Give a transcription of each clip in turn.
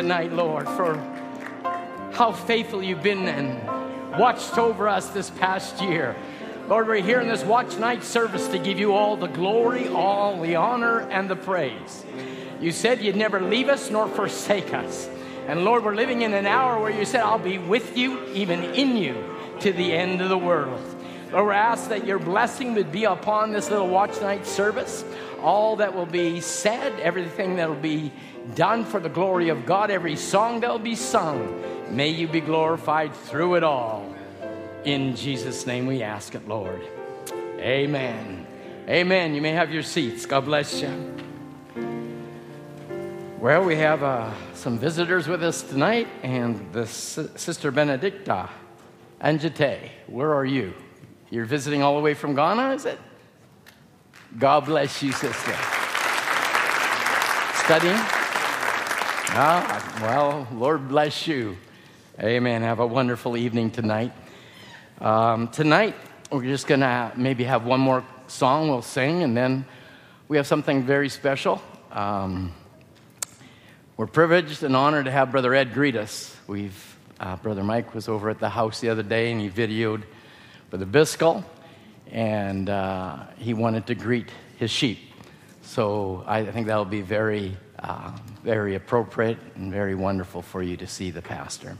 tonight, Lord, for how faithful you've been and watched over us this past year. Lord, we're here in this watch night service to give you all the glory, all the honor, and the praise. You said you'd never leave us nor forsake us. And Lord, we're living in an hour where you said, I'll be with you, even in you, to the end of the world. Lord, we ask that your blessing would be upon this little watch night service. All that will be said, everything that will be done for the glory of God, every song that will be sung, may you be glorified through it all. In Jesus' name we ask it, Lord. Amen. Amen. You may have your seats. God bless you. Well, we have uh, some visitors with us tonight, and the S- Sister Benedicta Anjate. Where are you? You're visiting all the way from Ghana, is it? God bless you, sister. Studying? Ah, well, Lord bless you. Amen. Have a wonderful evening tonight. Um, tonight, we're just going to maybe have one more song we'll sing, and then we have something very special. Um, we're privileged and honored to have Brother Ed greet us. We've, uh, Brother Mike was over at the house the other day, and he videoed Brother Byskal, and uh, he wanted to greet his sheep. So I think that'll be very, uh, very appropriate and very wonderful for you to see the pastor.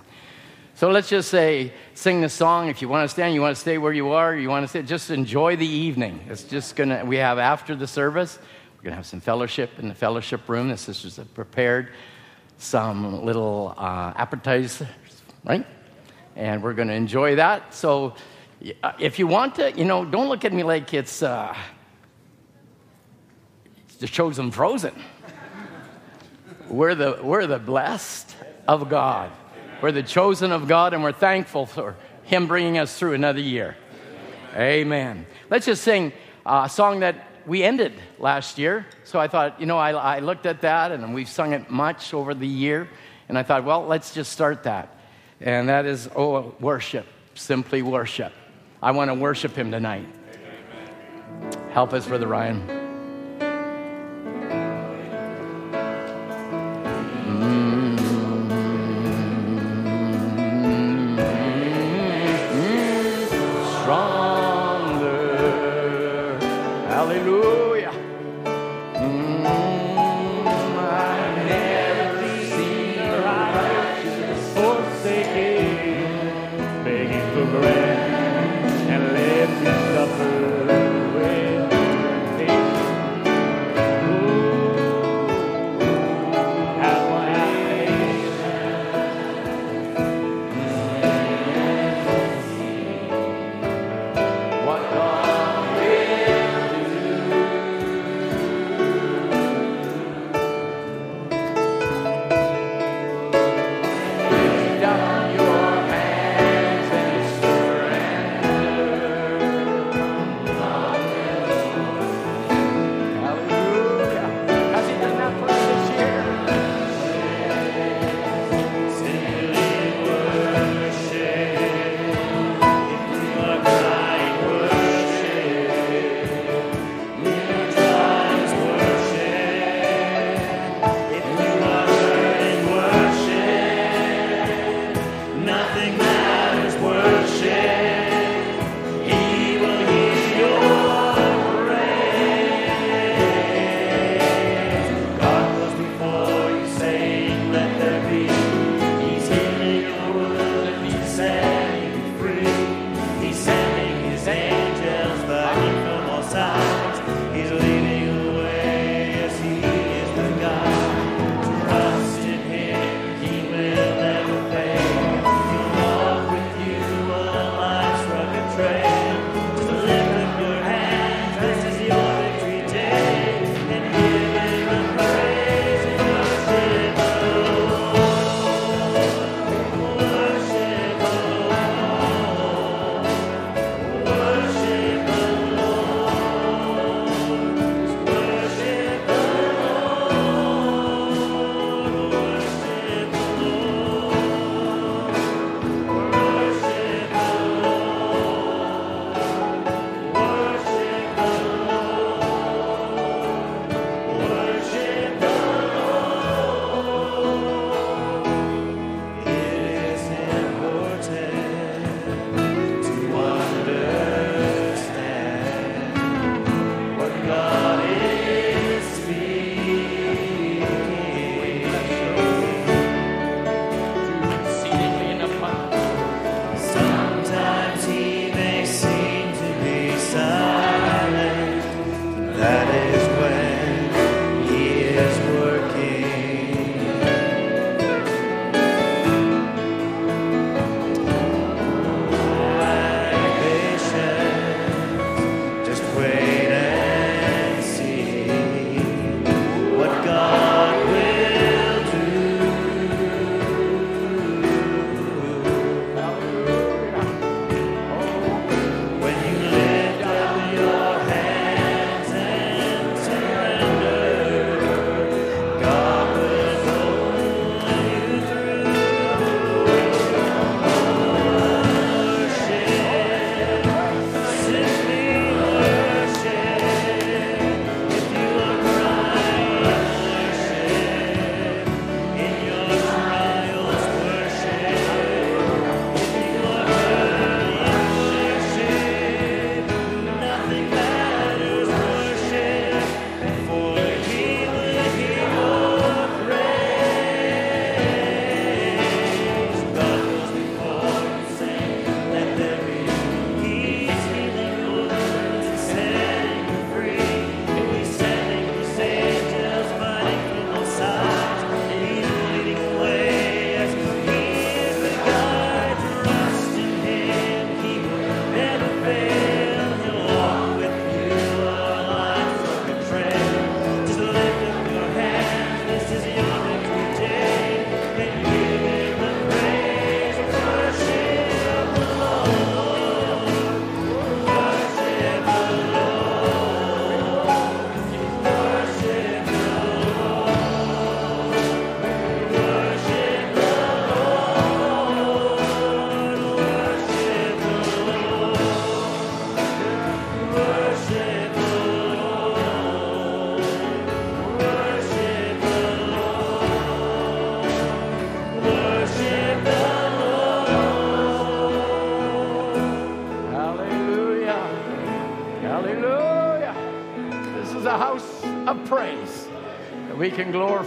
So let's just say, sing the song. If you want to stand, you want to stay where you are, you want to stay, just enjoy the evening. It's just going to, we have after the service, we're going to have some fellowship in the fellowship room. The sisters have prepared some little uh, appetizers, right? And we're going to enjoy that. So if you want to, you know, don't look at me like it's, uh, it's the chosen frozen. We're the, we're the blessed of God. We're the chosen of God, and we're thankful for Him bringing us through another year. Amen. Let's just sing a song that we ended last year. So I thought, you know, I, I looked at that, and we've sung it much over the year. And I thought, well, let's just start that. And that is, oh, worship, simply worship. I want to worship Him tonight. Help us, Brother Ryan.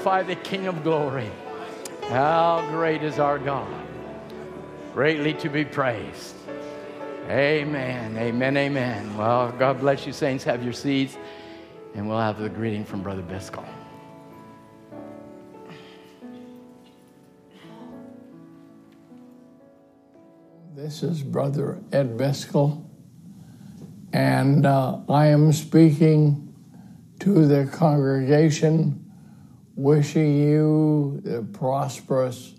Glorify the King of glory. How great is our God! Greatly to be praised. Amen. Amen. Amen. Well, God bless you, saints. Have your seats. And we'll have the greeting from Brother Byskal. This is Brother Ed Byskal, and uh, I am speaking to the congregation, wishing you a prosperous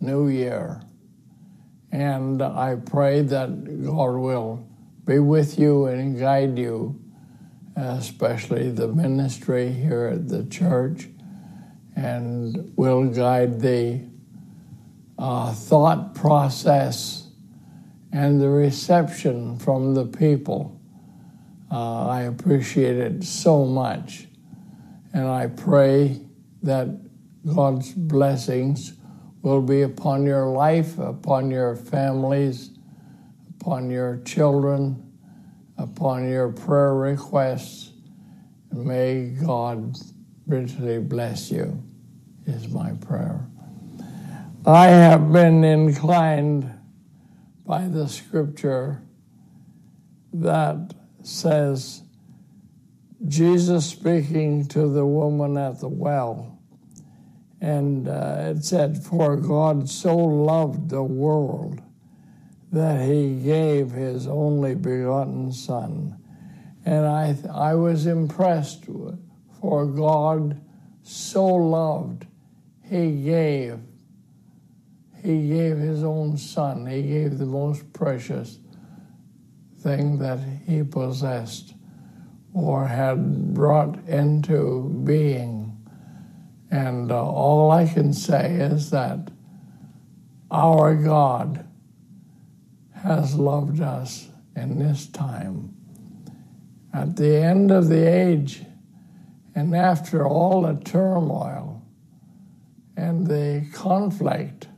new year. And I pray that God will be with you and guide you, especially the ministry here at the church, and will guide the uh, thought process and the reception from the people. Uh, I appreciate it so much. And I pray that God's blessings will be upon your life, upon your families, upon your children, upon your prayer requests. May God richly bless you, is my prayer. I have been inclined by the scripture that says, Jesus speaking to the woman at the well, and uh, it said, For God so loved the world that he gave his only begotten Son. And I, I was impressed, for God so loved, he gave he gave his own son. He gave the most precious thing that he possessed or had brought into being. And uh, all I can say is that our God has loved us in this time. At the end of the age, and after all the turmoil and the conflict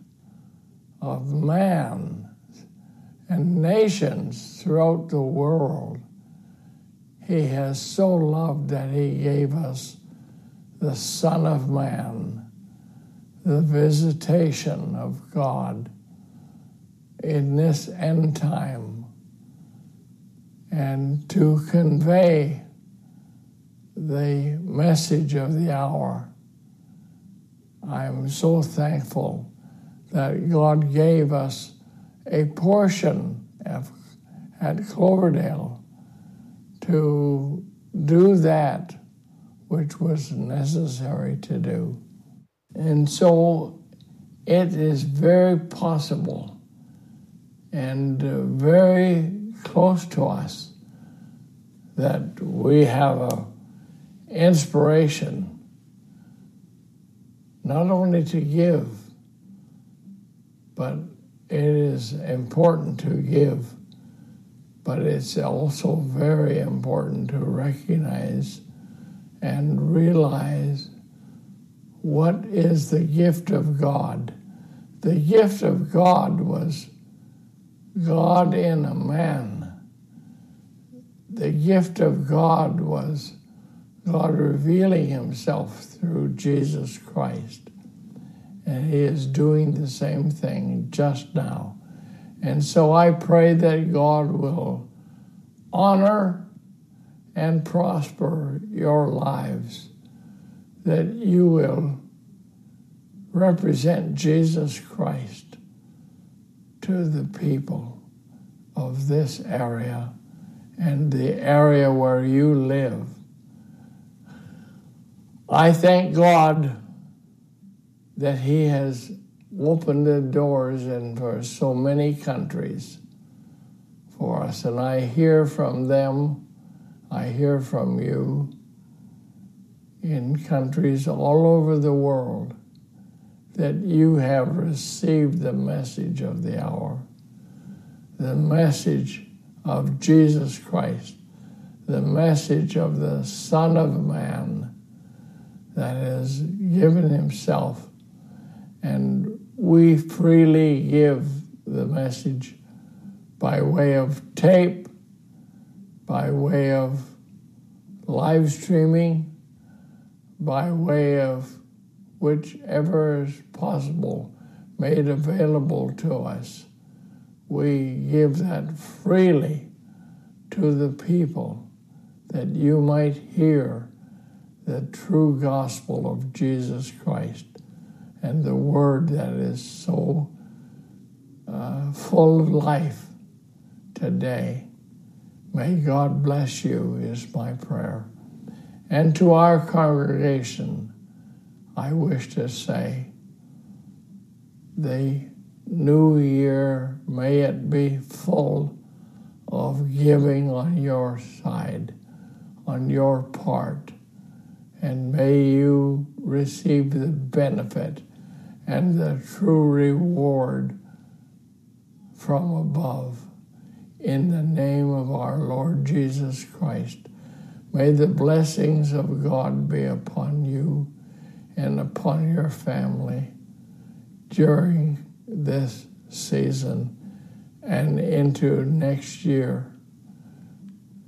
of man and nations throughout the world. He has so loved that he gave us the Son of Man, the visitation of God in this end time, and to convey the message of the hour. I'm so thankful that God gave us a portion at Cloverdale to do that which was necessary to do. And so it is very possible and uh, very close to us that we have a inspiration not only to give but it is important to give, but it's also very important to recognize and realize what is the gift of God. The gift of God was God in a man. The gift of God was God revealing himself through Jesus Christ. And He is doing the same thing just now. And so I pray that God will honor and prosper your lives, that you will represent Jesus Christ to the people of this area and the area where you live. I thank God that He has opened the doors in for so many countries for us. And I hear from them, I hear from you in countries all over the world that you have received the message of the hour, the message of Jesus Christ, the message of the Son of Man that has given himself and we freely give the message by way of tape, by way of live streaming, by way of whichever is possible made available to us. We give that freely to the people that you might hear the true gospel of Jesus Christ and the word that is so uh, full of life today. May God bless you, is my prayer. And to our congregation, I wish to say, the new year, may it be full of giving on your side, on your part, and may you receive the benefit and the true reward from above. In the name of our Lord Jesus Christ, may the blessings of God be upon you and upon your family during this season and into next year.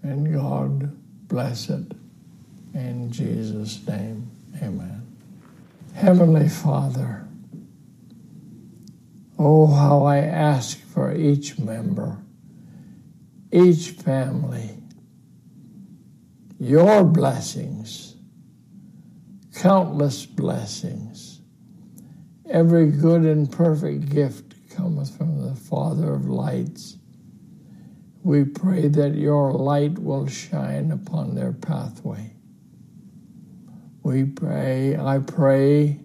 And God bless it. In Jesus' name, amen. Heavenly Father, oh, how I ask for each member, each family, your blessings, countless blessings. Every good and perfect gift cometh from the Father of lights. We pray that your light will shine upon their pathway. We pray, I pray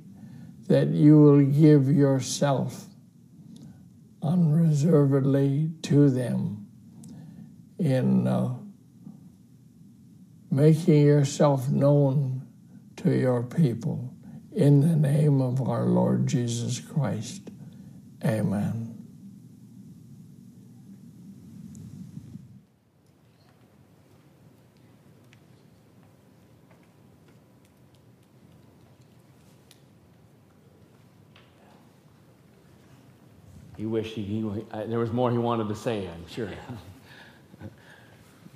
that you will give yourself unreservedly to them in uh, making yourself known to your people in the name of our Lord Jesus Christ. Amen. He wished he, he uh, there was more he wanted to say, I'm sure.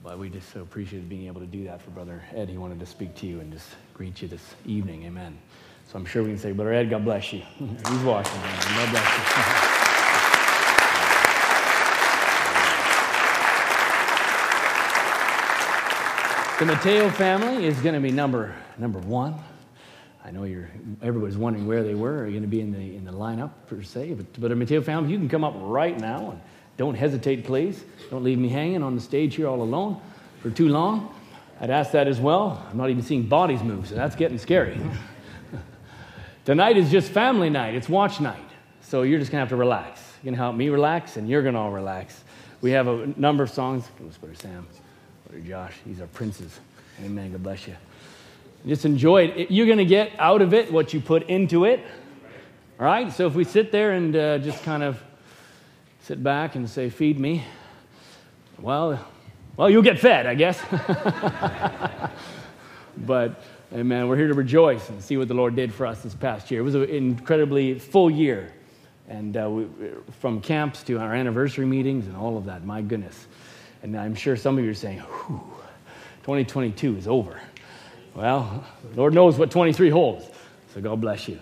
but we just so appreciated being able to do that for Brother Ed. He wanted to speak to you and just greet you this evening. Amen. So I'm sure we can say, Brother Ed, God bless you. He's watching. God bless you. The Mateo family is going to be number number one. I know you're everybody's wondering where they were. Are going to be in the in the lineup per se? But but a Mateo family, you can come up right now and don't hesitate, please. Don't leave me hanging on the stage here all alone for too long. I'd ask that as well. I'm not even seeing bodies move, so that's getting scary. Tonight is just family night. It's watch night. So you're just going to have to relax. You're going to help me relax, and you're going to all relax. We have a number of songs. Brother Sam, Brother Josh. These are princes. Amen. God bless you. Just enjoy it. You're going to get out of it what you put into it. All right? So if we sit there and uh, just kind of sit back and say, Feed me, well, well, you'll get fed, I guess. but, amen, we're here to rejoice and see what the Lord did for us this past year. It was an incredibly full year. And uh, we, from camps to our anniversary meetings and all of that, my goodness. And I'm sure some of you are saying, Whew, 2022 is over. Well, Lord knows what 23 holds. So God bless you.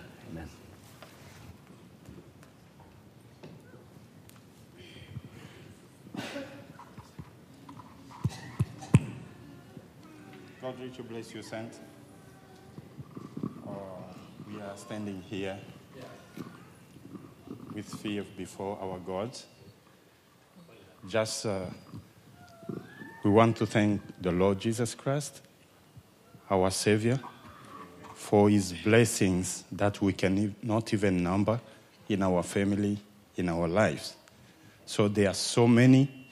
God bless you, Saint. Uh, we are standing here with fear before our God. Just uh, we want to thank the Lord Jesus Christ, our Savior, for His blessings that we can not even number in our family, in our lives. So there are so many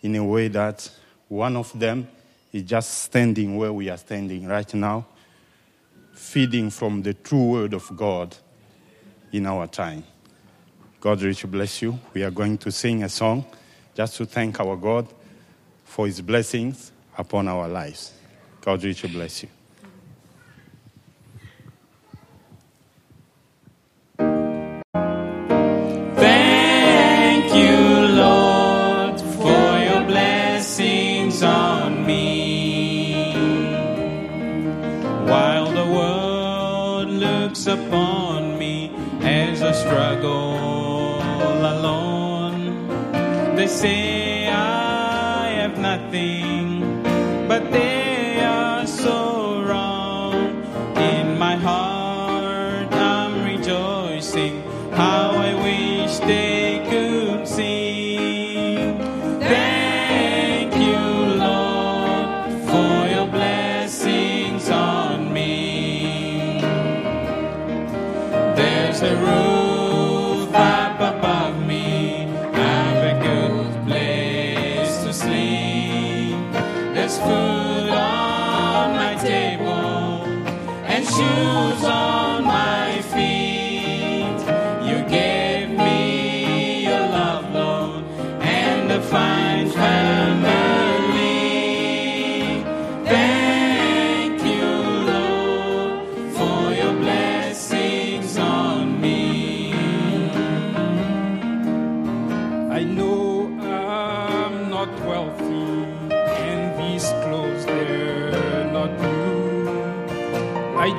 in a way that one of them is just standing where we are standing right now, feeding from the true word of God in our time. God richly bless you. We are going to sing a song just to thank our God for his blessings upon our lives. God richly bless you.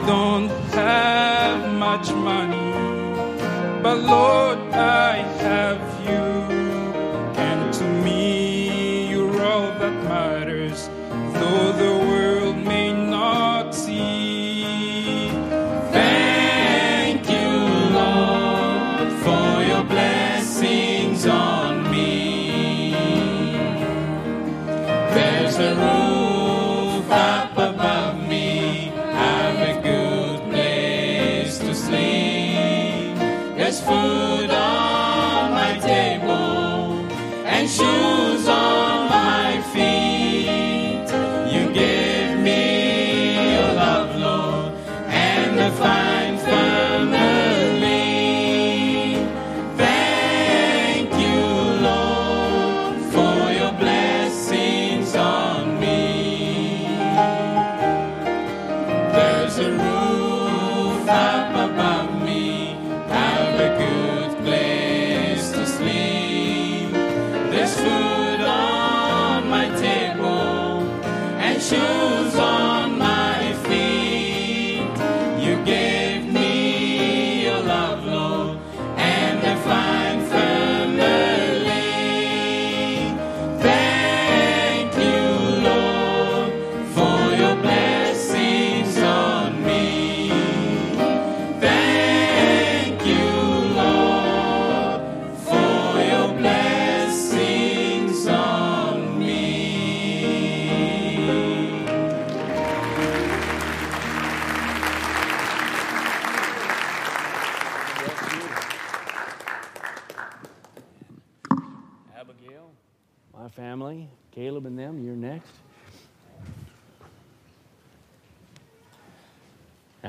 Don't have much money, but Lord,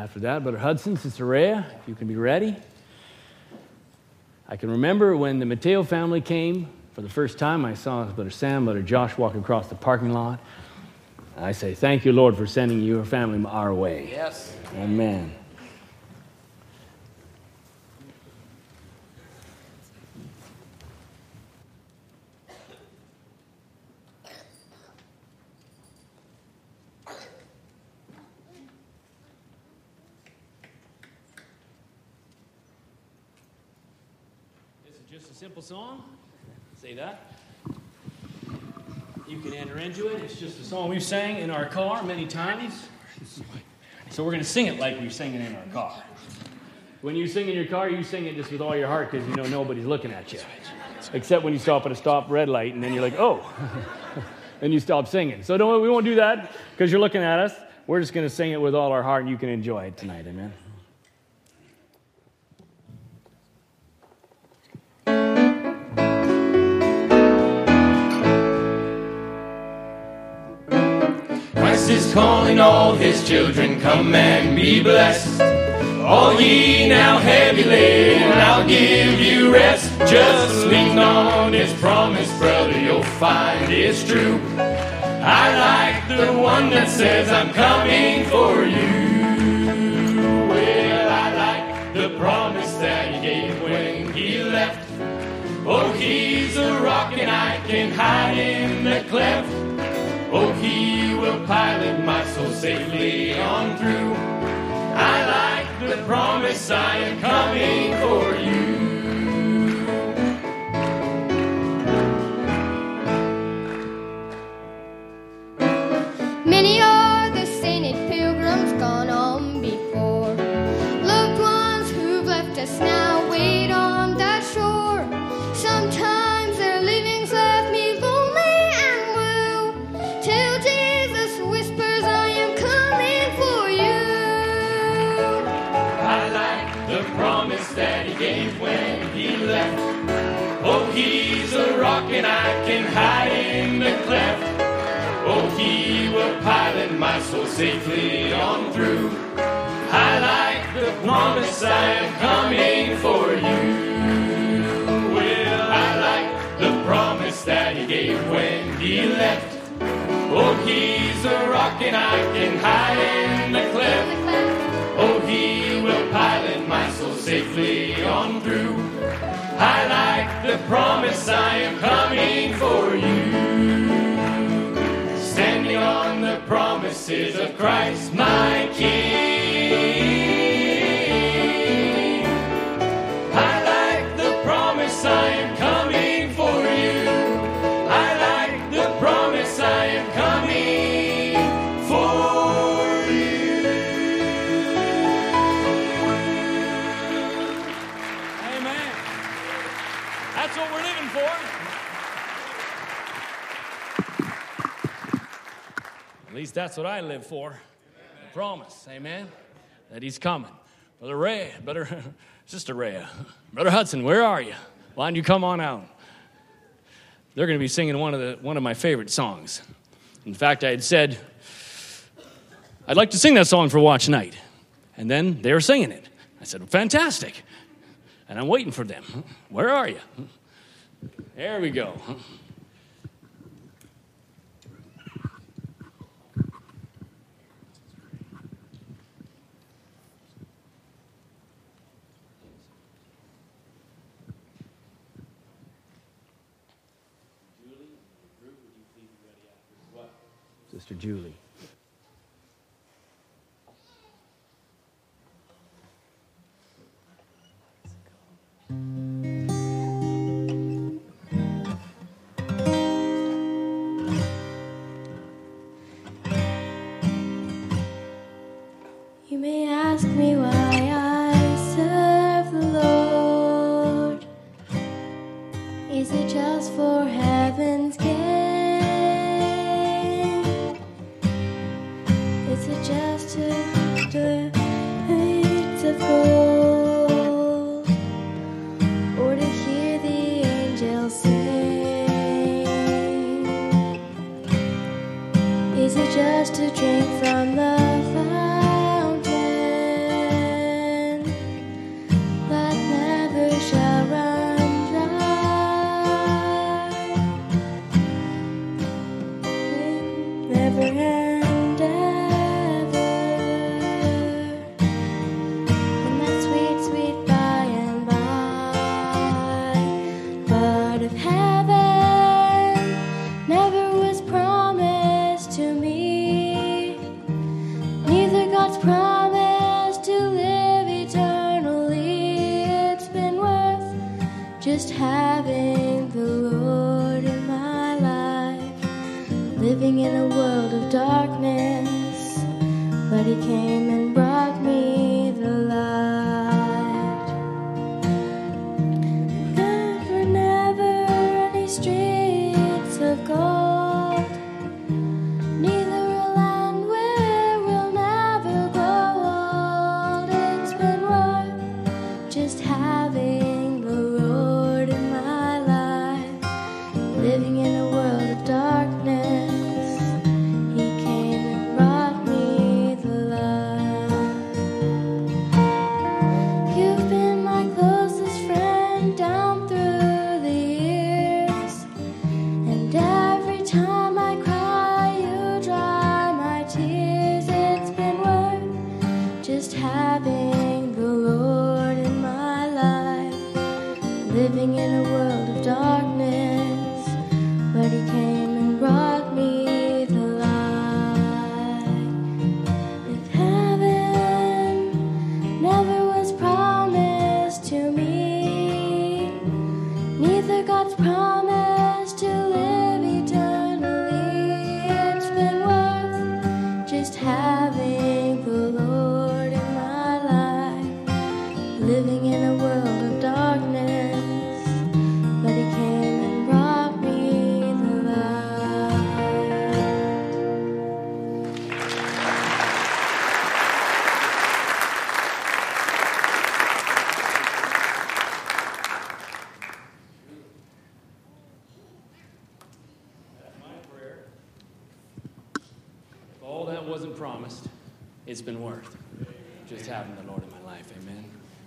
After that, Brother Hudson, Sister Rhea, if you can be ready. I can remember when the Mateo family came for the first time, I saw Brother Sam, Brother Josh walk across the parking lot. I say, Thank you, Lord, for sending your family our way. Yes. Amen. Song. Say that. You can enter into it. It's just a song we've sang in our car many times. So we're going to sing it like we sing it in our car. When you sing in your car, you sing it just with all your heart because you know nobody's looking at you. Except when you stop at a stop red light and then you're like, oh, and you stop singing. So don't, we won't do that because you're looking at us. We're just going to sing it with all our heart and you can enjoy it tonight. Amen. Children, come and be blessed. All ye now heavy laden, I'll give you rest. Just lean on his promise, brother, you'll find it's true. I like the one that says, I'm coming for you. Well, I like the promise that he gave when he left. Oh, he's a rock and I can hide in the cleft. Oh, he will pilot my soul safely on through. I like the promise I am coming for you. Soul safely on through. I like the promise I am coming for you. Well, I like the promise that he gave when he left. Oh, he's a rock and I can hide in the cleft. Oh, he will pilot my soul safely on through. I like the promise I am coming for that's what I live for. The promise, amen, that he's coming. Brother Ray, brother, Sister Ray, Brother Hudson, where are you? Why don't you come on out? They're going to be singing one of, the, one of my favorite songs. In fact, I had said, I'd like to sing that song for Watch Night. And then they were singing it. I said, fantastic. And I'm waiting for them. Where are you? There we go. Julie. You may ask me why I serve the Lord. Is it just for heaven's gain? Just to drink from the in a world of darkness. But He came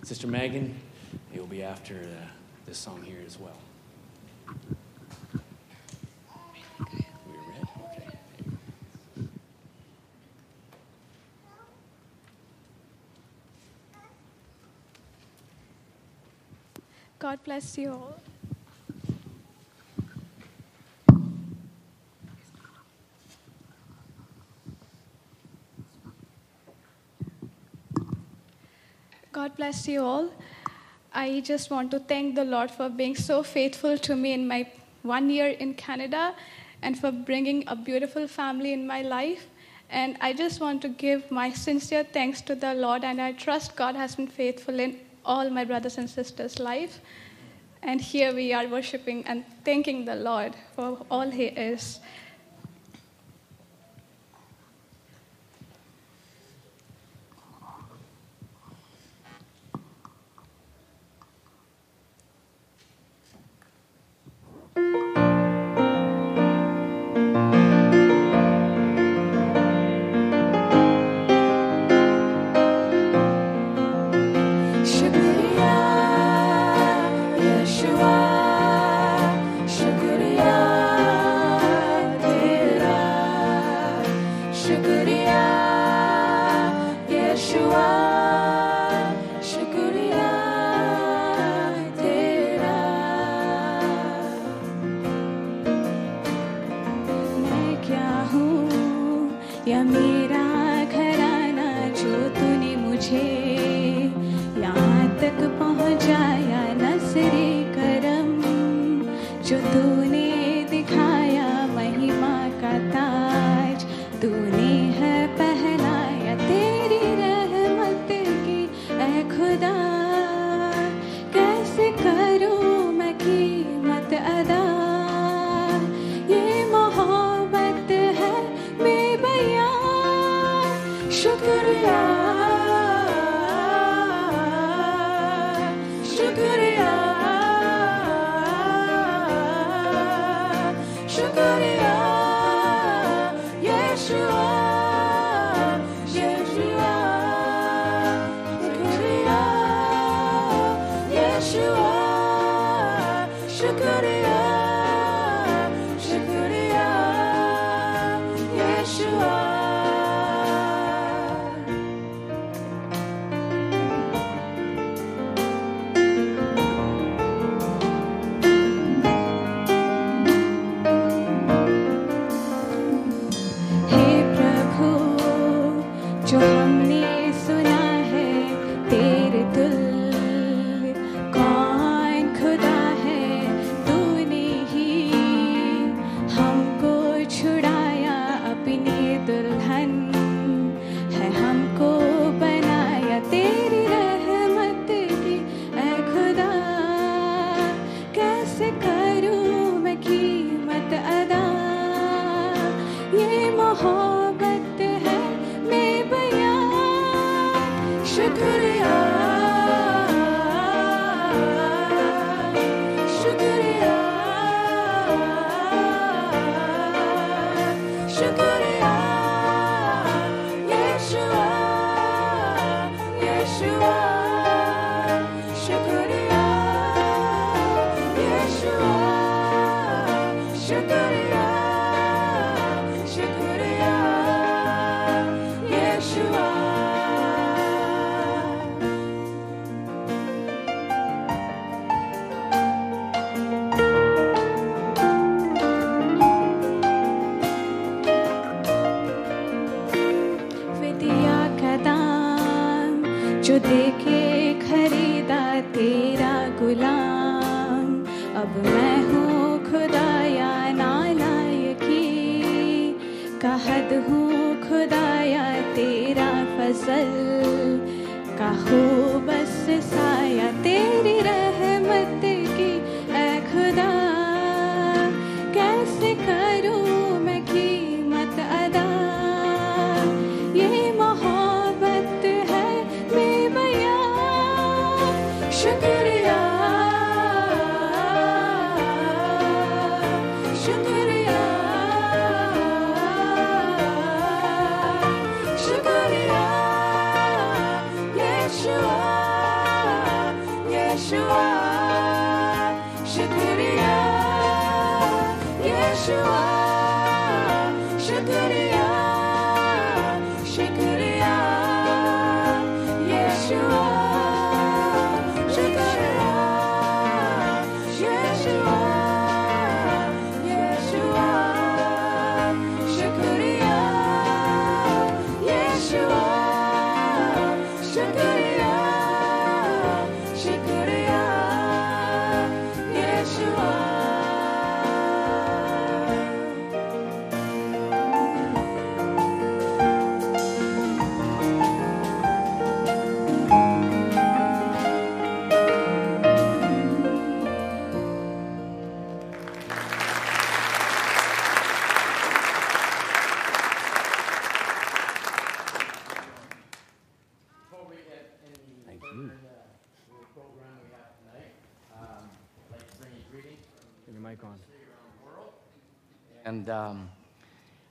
Sister Megan, you'll be after uh, this song here as well. God bless you all. God bless you all. I just want to thank the Lord for being so faithful to me in my one year in Canada and for bringing a beautiful family in my life. And I just want to give my sincere thanks to the Lord, and I trust God has been faithful in all my brothers and sisters' life. And here we are worshiping and thanking the Lord for all He is.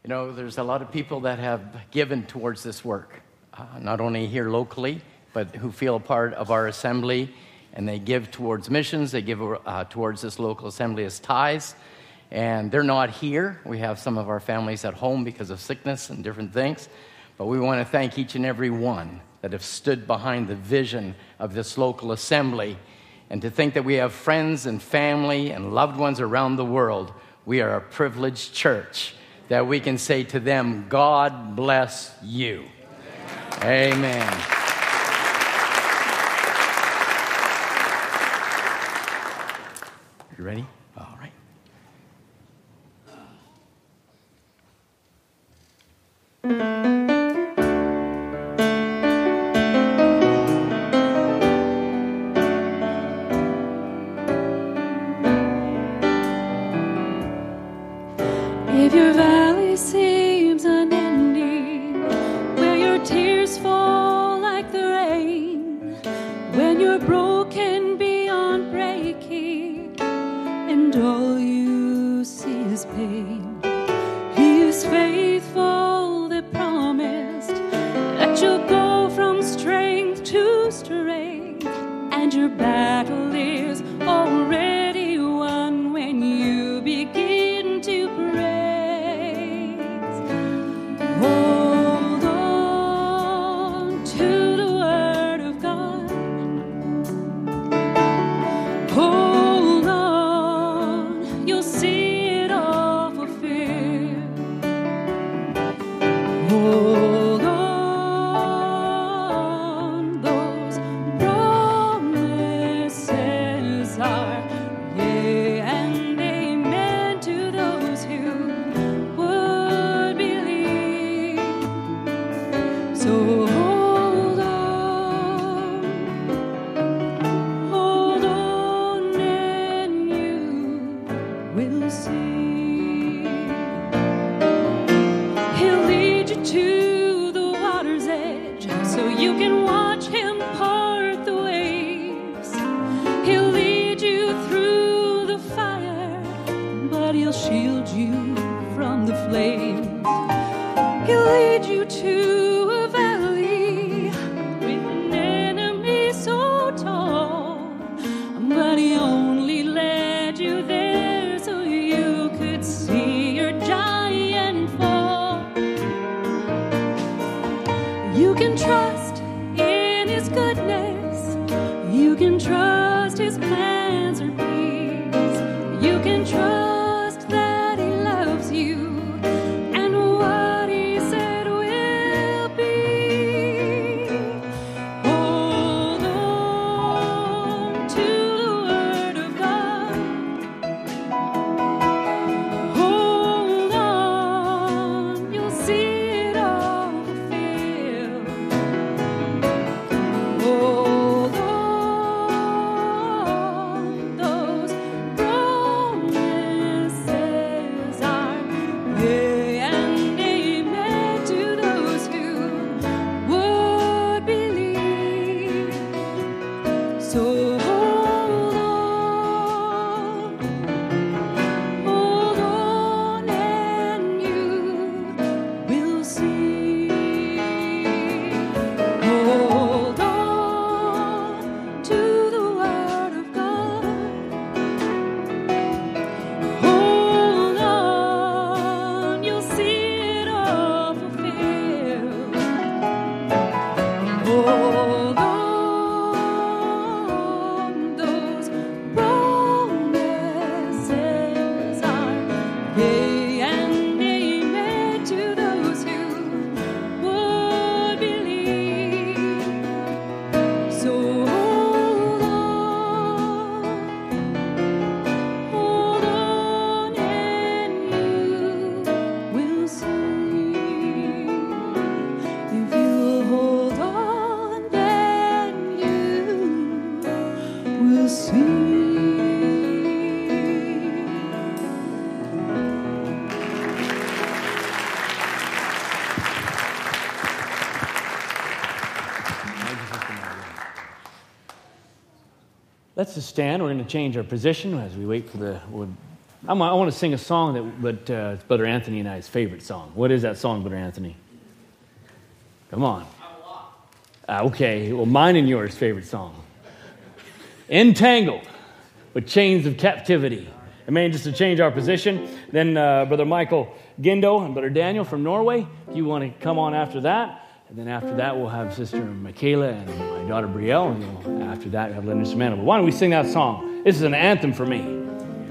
You know, there's a lot of people that have given towards this work, uh, not only here locally, but who feel a part of our assembly, and they give towards missions, they give uh, towards this local assembly as tithes, and they're not here. We have some of our families at home because of sickness and different things, but we want to thank each and every one that have stood behind the vision of this local assembly. And to think that we have friends and family and loved ones around the world, we are a privileged church that we can say to them, God bless you. Amen. Amen. You ready? All right. Mm-hmm. Let's stand. We're going to change our position as we wait for the. I'm, I want to sing a song that, but uh, it's Brother Anthony and I's favorite song. What is that song, Brother Anthony? Come on. Ah, okay, well, mine and yours favorite song. Entangled with chains of captivity. Amen. Just to change our position. Then uh, Brother Michael Gindo and Brother Daniel from Norway. If you want to come on after that. And then after that, we'll have Sister Michaela and my daughter Brielle. And after that, we'll have Linda Samantha. But why don't we sing that song? This is an anthem for me.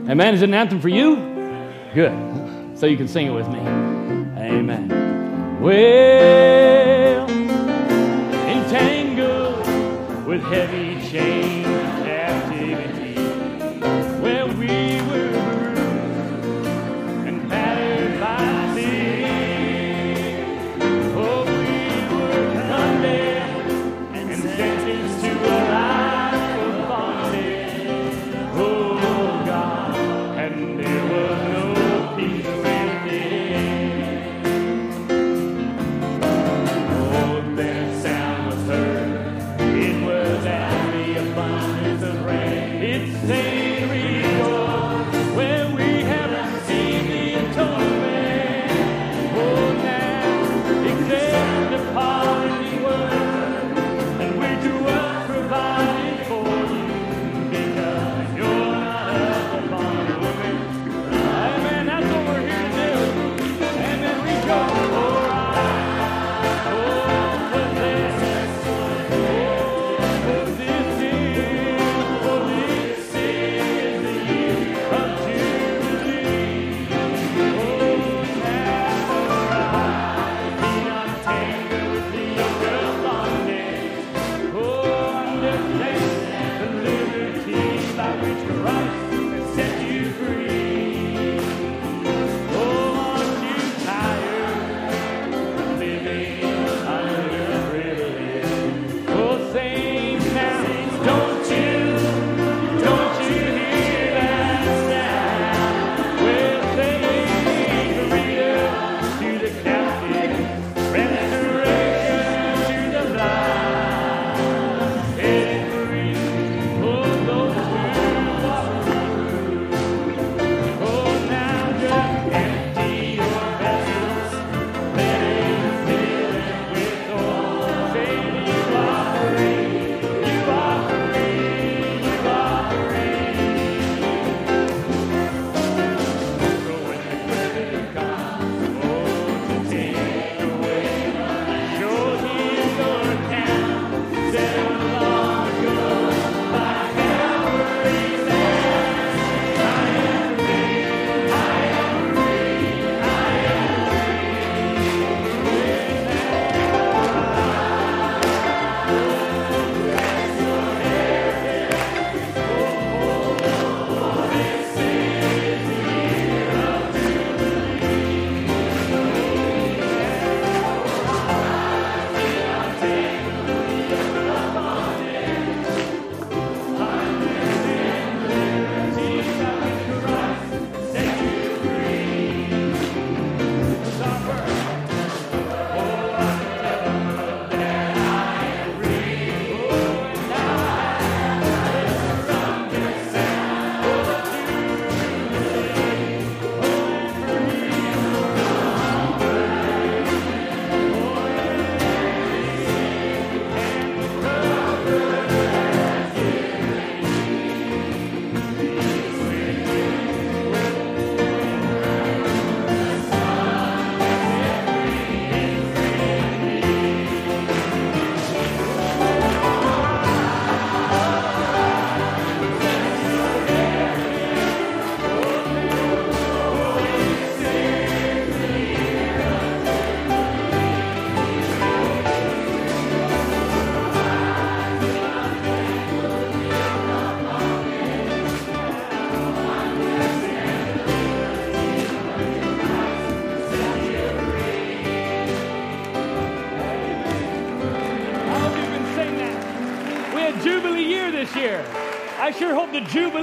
Amen. Is it an anthem for you? Good. So you can sing it with me. Amen. Well, entangled with heavy chains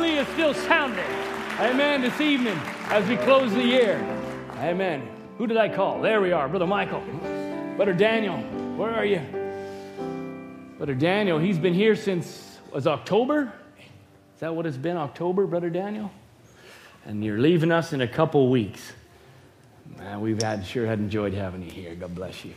Jubilee is still sounding. Amen. This evening as we close the year. Amen. Who did I call? There we are, Brother Michael. Brother Daniel, where are you? Brother Daniel, he's been here since, was October? Is that what it's been, October, Brother Daniel? And you're leaving us in a couple weeks. Man, we've had, sure had enjoyed having you here. God bless you.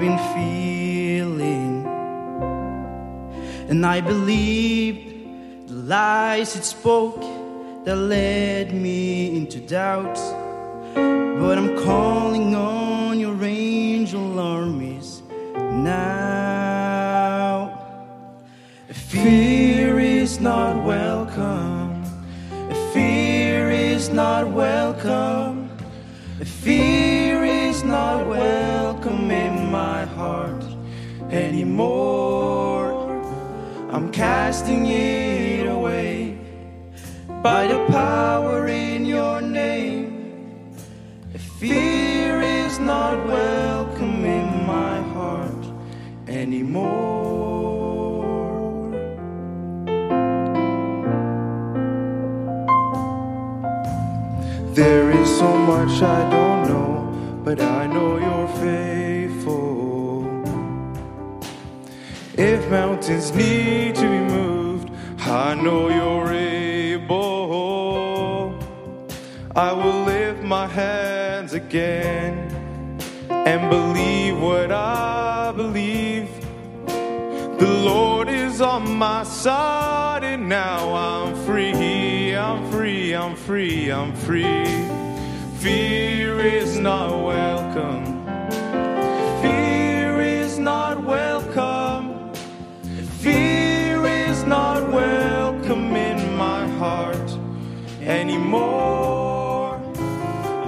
Been feeling. And I believed the lies it spoke that led me into doubt. But I'm calling on your angel armies now. Casting it away by the power in your name. Fear is not welcome in my heart anymore. There is so much I don't know, but I know you're faithful. If mountains need to be know you're able. I will lift my hands again and believe what I believe. The Lord is on my side, and now I'm free. I'm free, I'm free, I'm free. Fear is not welcome.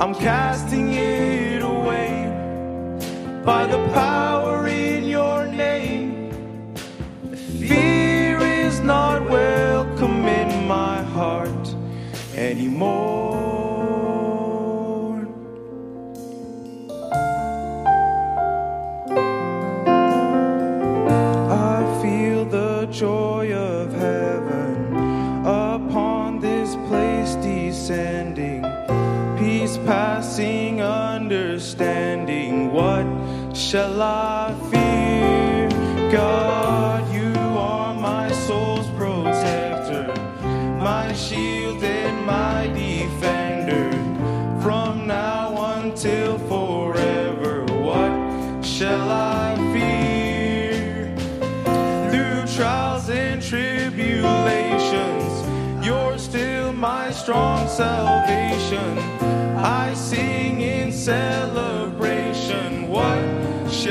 I'm casting it away by the power in your name. Fear is not welcome in my heart anymore. Shall I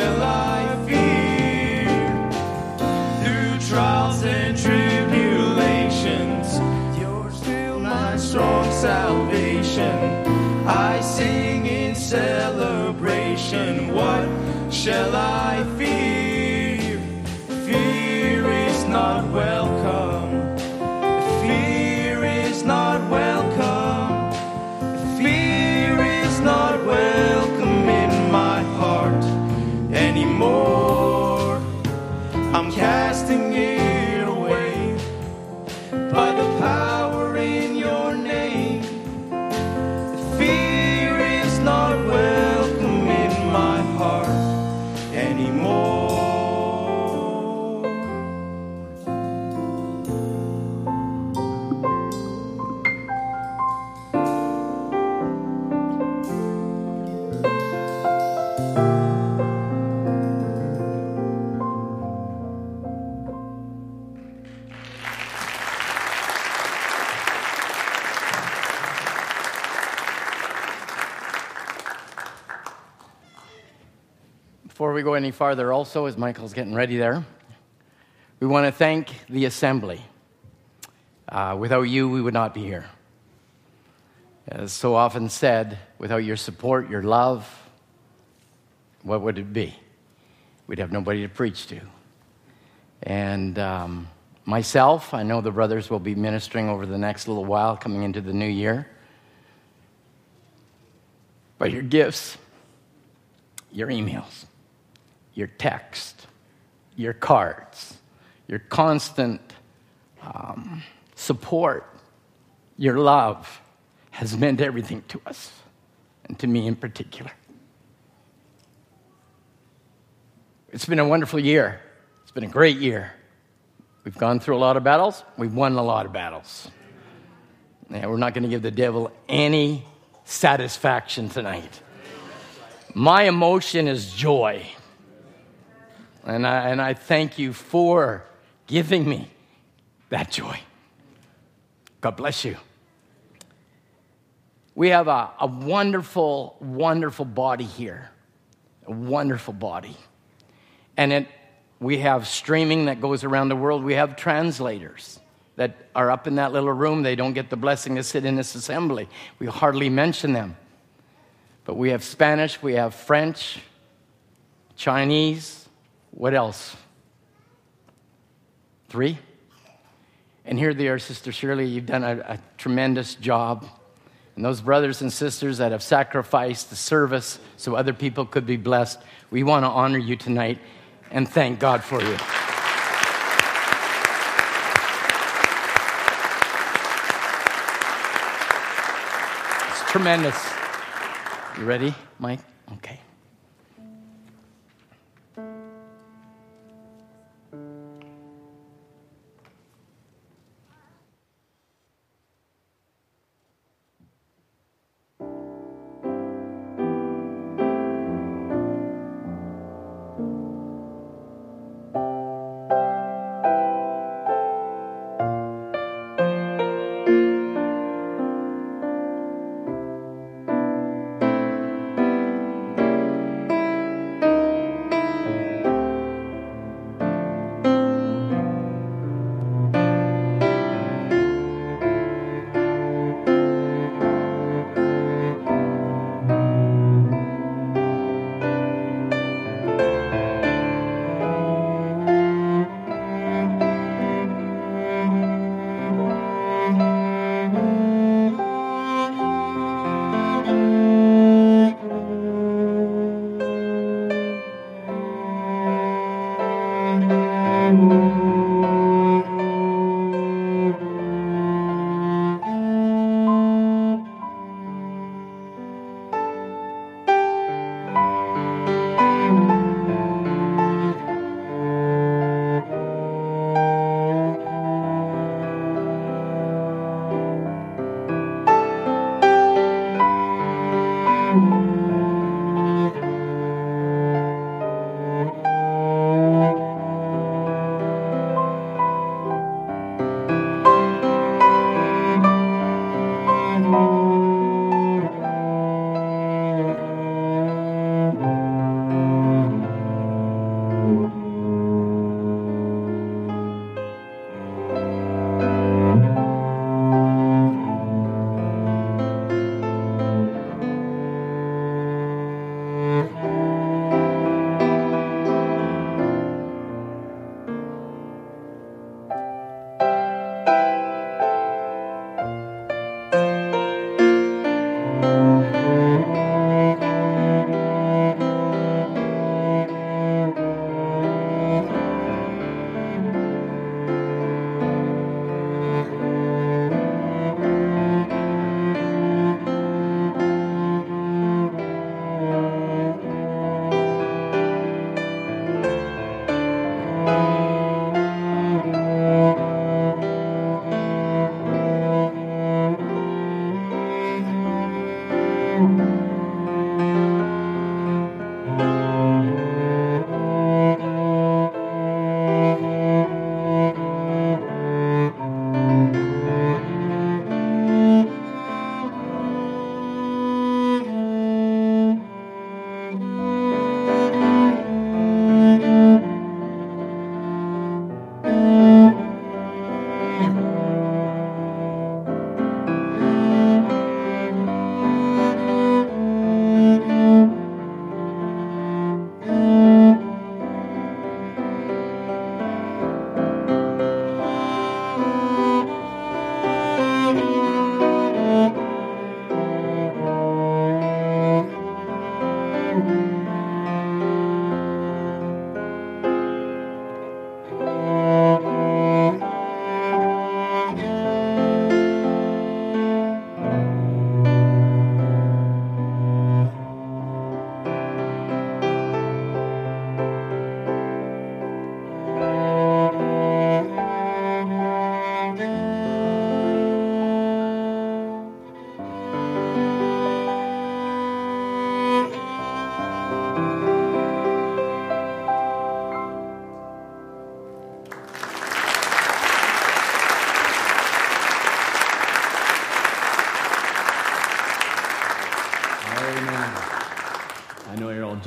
shall I fear? Through trials and tribulations, you're still my strong salvation. I sing in celebration. What shall I any farther, also, as Michael's getting ready there, we want to thank the assembly. Uh, without you, we would not be here. As so often said, without your support, your love, what would it be? We'd have nobody to preach to. And um, myself, I know the brothers will be ministering over the next little while coming into the new year. But your gifts, your emails, your text, your cards, your constant um, support, your love has meant everything to us, and to me in particular. It's been a wonderful year. It's been a great year. We've gone through a lot of battles, we've won a lot of battles. And we're not going to give the devil any satisfaction tonight. My emotion is joy. And I, and I thank you for giving me that joy. God bless you. We have a, a wonderful, wonderful body here. A wonderful body. And it, we have streaming that goes around the world. We have translators that are up in that little room. They don't get the blessing to sit in this assembly. We hardly mention them. But we have Spanish, we have French, Chinese. What else? Three? And here they are, Sister Shirley. You've done a, a tremendous job. And those brothers and sisters that have sacrificed the service so other people could be blessed, we want to honor you tonight and thank God for you. It's tremendous. You ready, Mike? Okay.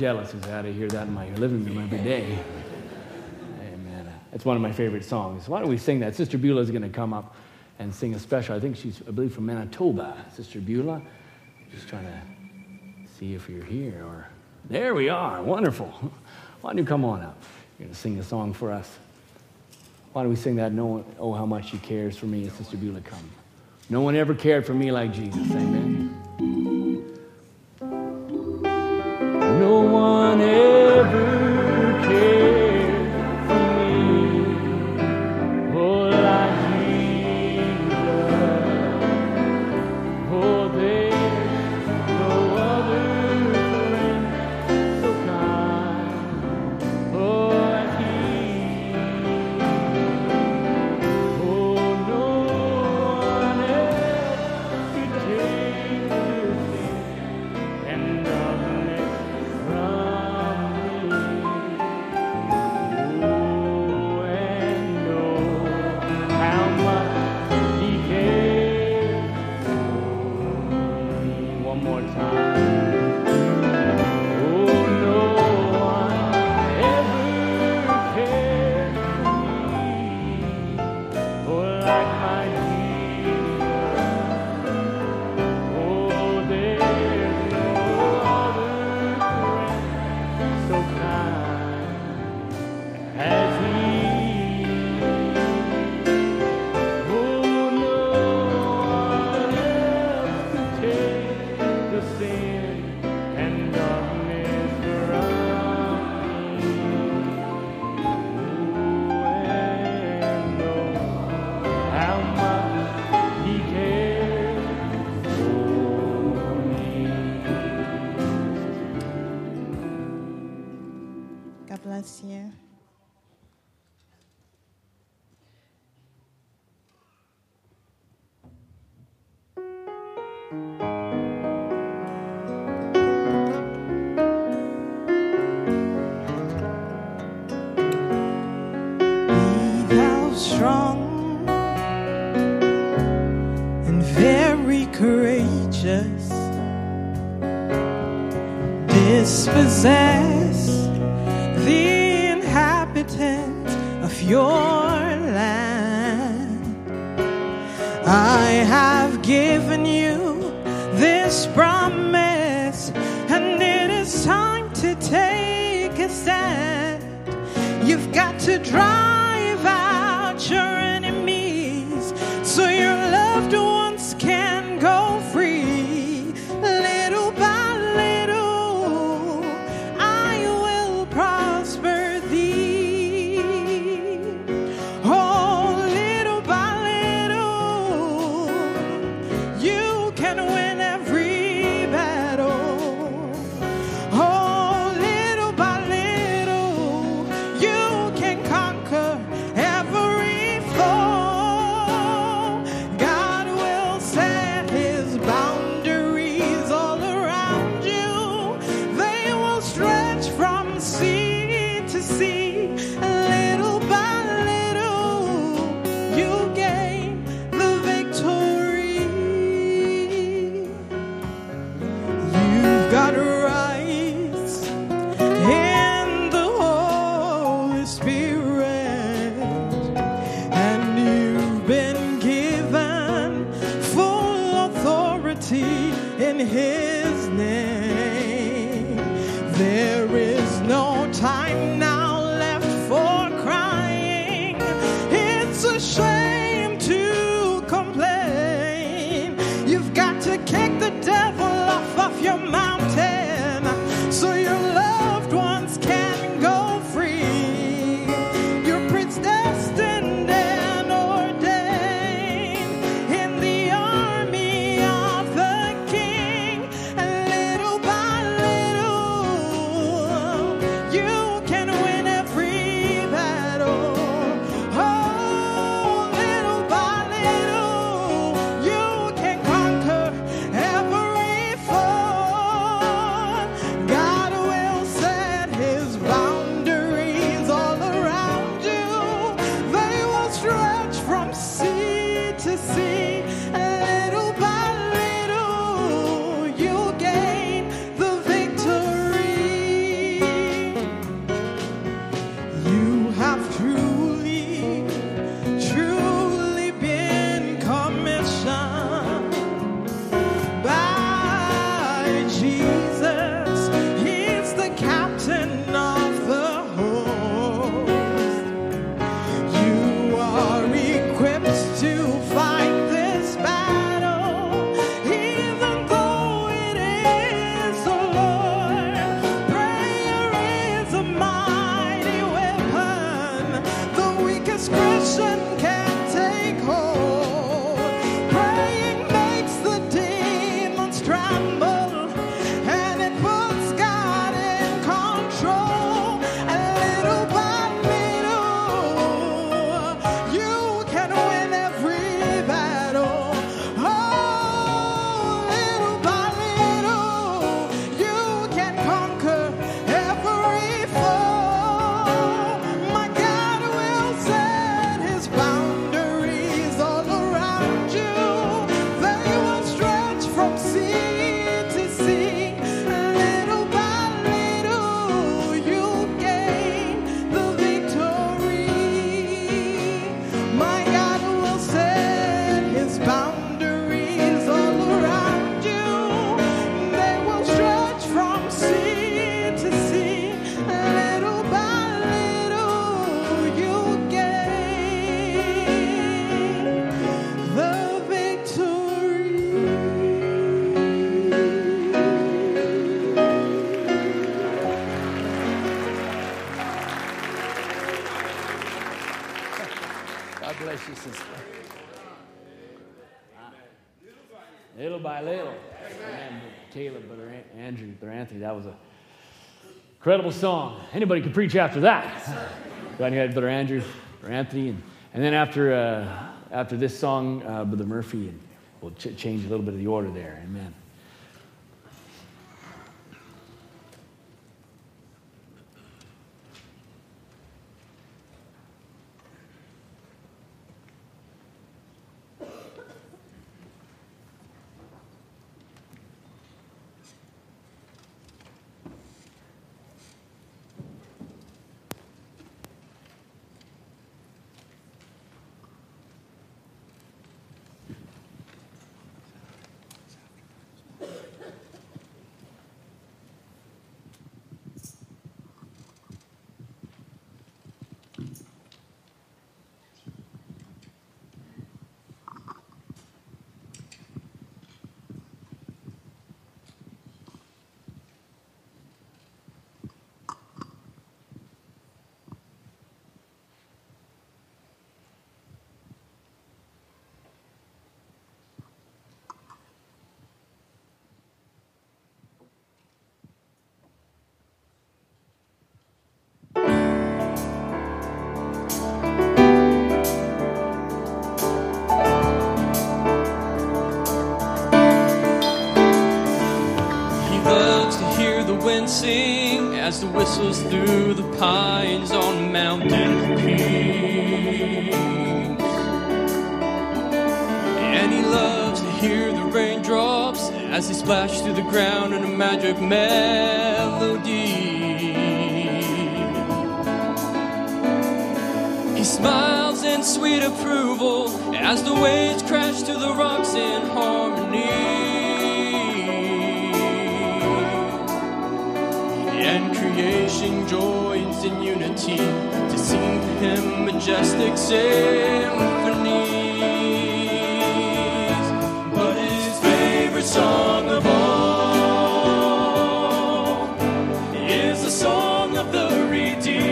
jealous out of here, that in my living room every day. Amen. It's one of my favorite songs. Why don't we sing that? Sister Beulah is going to come up and sing a special. I think she's, I believe, from Manitoba. Sister Beulah. Just trying to see if you're here or. There we are. Wonderful. Why don't you come on up? You're going to sing a song for us. Why don't we sing that? No one, oh, how much she cares for me. Sister Beulah, come. No one ever cared for me like Jesus. Amen. Incredible song. Anybody could preach after that. Glad you had Brother Andrew, or Anthony, and, and then after, uh, after this song, uh, Brother Murphy, and we'll ch- change a little bit of the order there. Amen. The wind sing as the whistles through the pines on mountain peaks. And he loves to hear the raindrops as they splash through the ground in a magic melody. He smiles in sweet approval as the waves crash to the rocks in harmony. Creation joins in unity to sing to him majestic symphonies. But his favorite song of all is the song of the redeemed.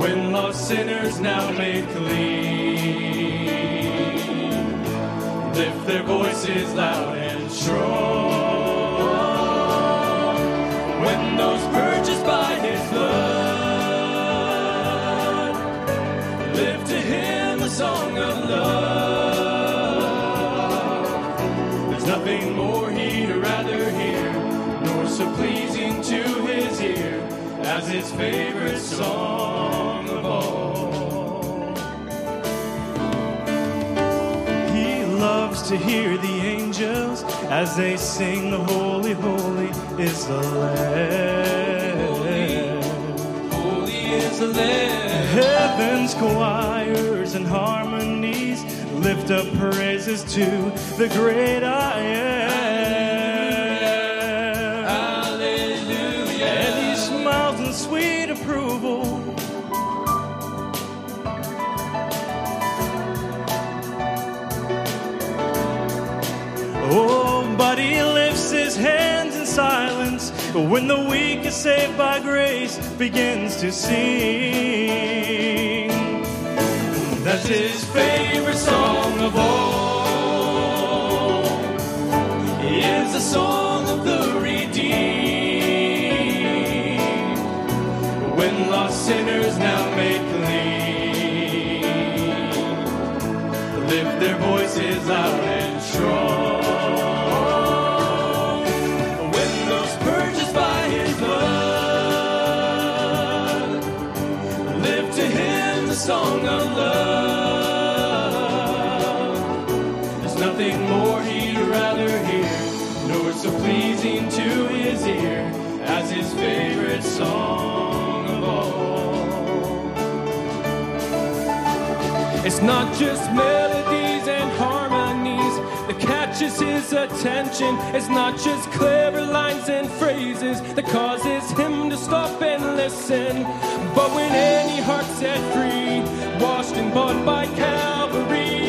When lost sinners now made clean, lift their voices loud and strong. As his favorite song of all. He loves to hear the angels as they sing, The Holy, Holy is the Lamb. Holy is the Lamb. Heaven's choirs and harmonies lift up praises to the great I am. Silence when the weak is saved by grace begins to sing. That's his favorite song of all. Is the song of the redeemed. When lost sinners now made clean, lift their voices loud favorite song of all. It's not just melodies and harmonies that catches his attention. It's not just clever lines and phrases that causes him to stop and listen. But when any heart set free, washed and bought by Calvary,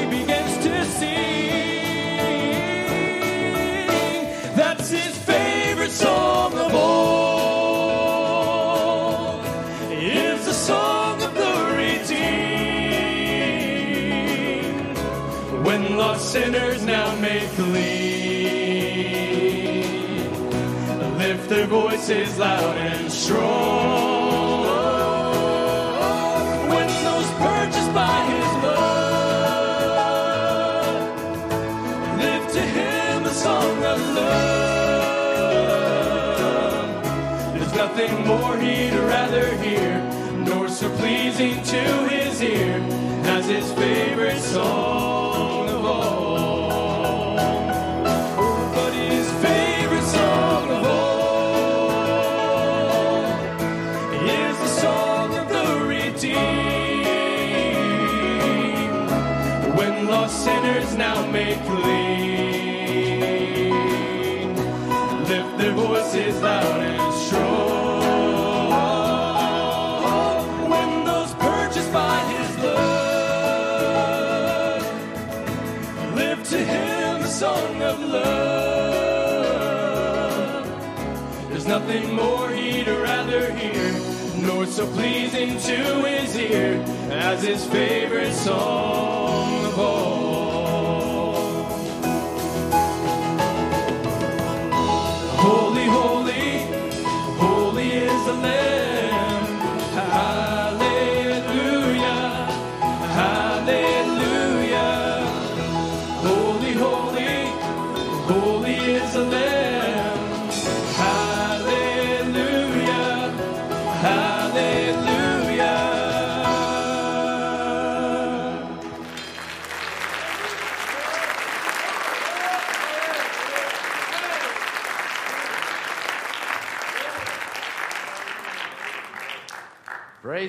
sinners now made clean. Lift their voices loud and strong. When those purchased by his blood lift to him a song of love. There's nothing more he'd rather hear, nor so pleasing to his ear as his favorite song sinners now made clean, lift their voices loud and strong. When those purchased by his blood lift to him a song of love. There's nothing more he'd rather hear, nor so pleasing to his ear as his favorite song of all.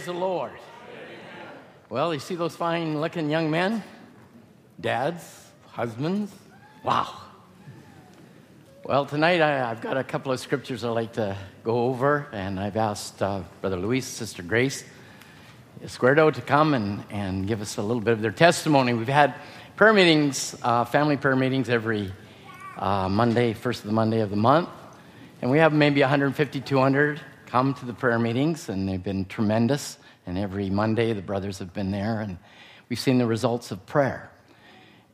Praise the Lord. Well, you see those fine looking young men? Dads, husbands? Wow. Well, tonight I, I've got a couple of scriptures I'd like to go over, and I've asked uh, Brother Luis, Sister Grace, Escuerdo to come and, and give us a little bit of their testimony. We've had prayer meetings, uh, family prayer meetings every uh, Monday, first of the Monday of the month. And we have maybe 150, 200 come to the prayer meetings, and they've been tremendous. And every Monday, the brothers have been there, and we've seen the results of prayer.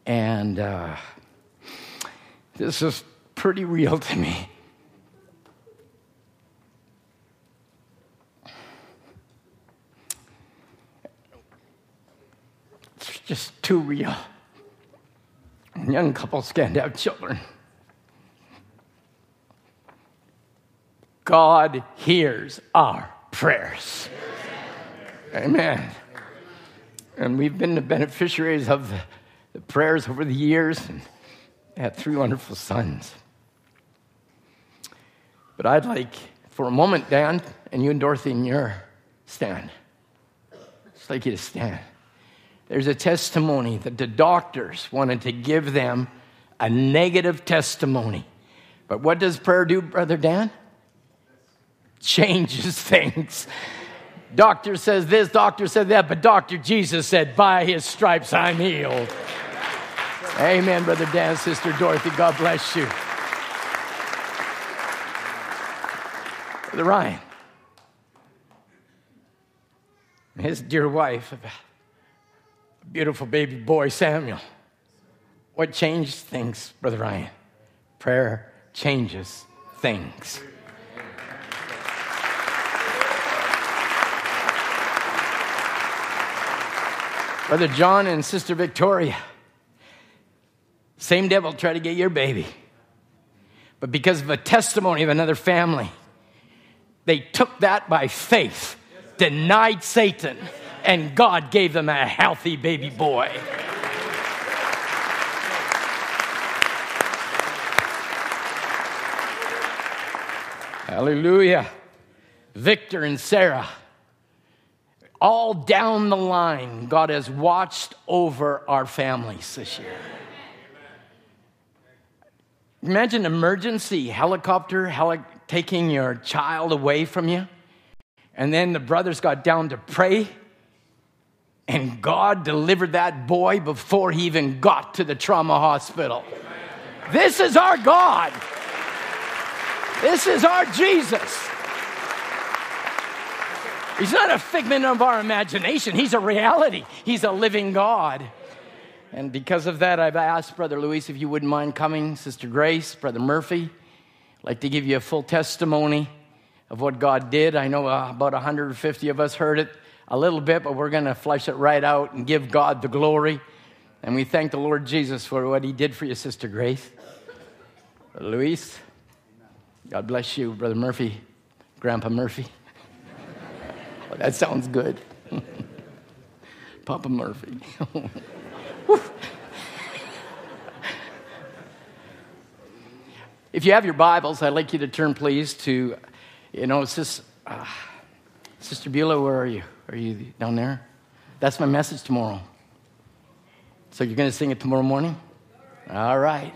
And uh, this is pretty real to me. It's just too real. Young couples can't have children. God hears our prayers. Amen. And we've been the beneficiaries of the, prayers over the years and had three wonderful sons. But I'd like, for a moment, Dan, and you and Dorothy in your stand. I'd like you to stand. There's a testimony that the doctors wanted to give them a negative testimony. But what does prayer do, Brother Dan? Changes things. Doctor says this, doctor said that, but Dr. Jesus said, by his stripes I'm healed. Amen, Brother Dan, Sister Dorothy. God bless you. Brother Ryan, his dear wife, beautiful baby boy, Samuel. What changed things, Brother Ryan? Prayer changes things. Brother John and Sister Victoria, same devil tried to get your baby. But because of a testimony of another family, they took that by faith, denied Satan, and God gave them a healthy baby boy. Hallelujah. Victor and Sarah, all down the line, God has watched over our families this year. Imagine emergency helicopter heli- taking your child away from you. And then the brothers got down to pray. And God delivered that boy before he even got to the trauma hospital. This is our God. This is our Jesus. He's not a figment of our imagination, He's a reality. He's a living God. And because of that, I've asked Brother Luis if you wouldn't mind coming, Sister Grace, Brother Murphy. I'd like to give you a full testimony of what God did. I know uh, about 150 of us heard it a little bit, but we're going to flesh it right out and give God the glory. And we thank the Lord Jesus for what he did for you, Sister Grace. Brother Luis, God bless you, Brother Murphy, Grandpa Murphy. That sounds good. Papa Murphy. if you have your Bibles, I'd like you to turn, please, to, you know, it's just, uh, Sister Beulah, where are you? Are you down there? That's my message tomorrow. So you're going to sing it tomorrow morning? All right.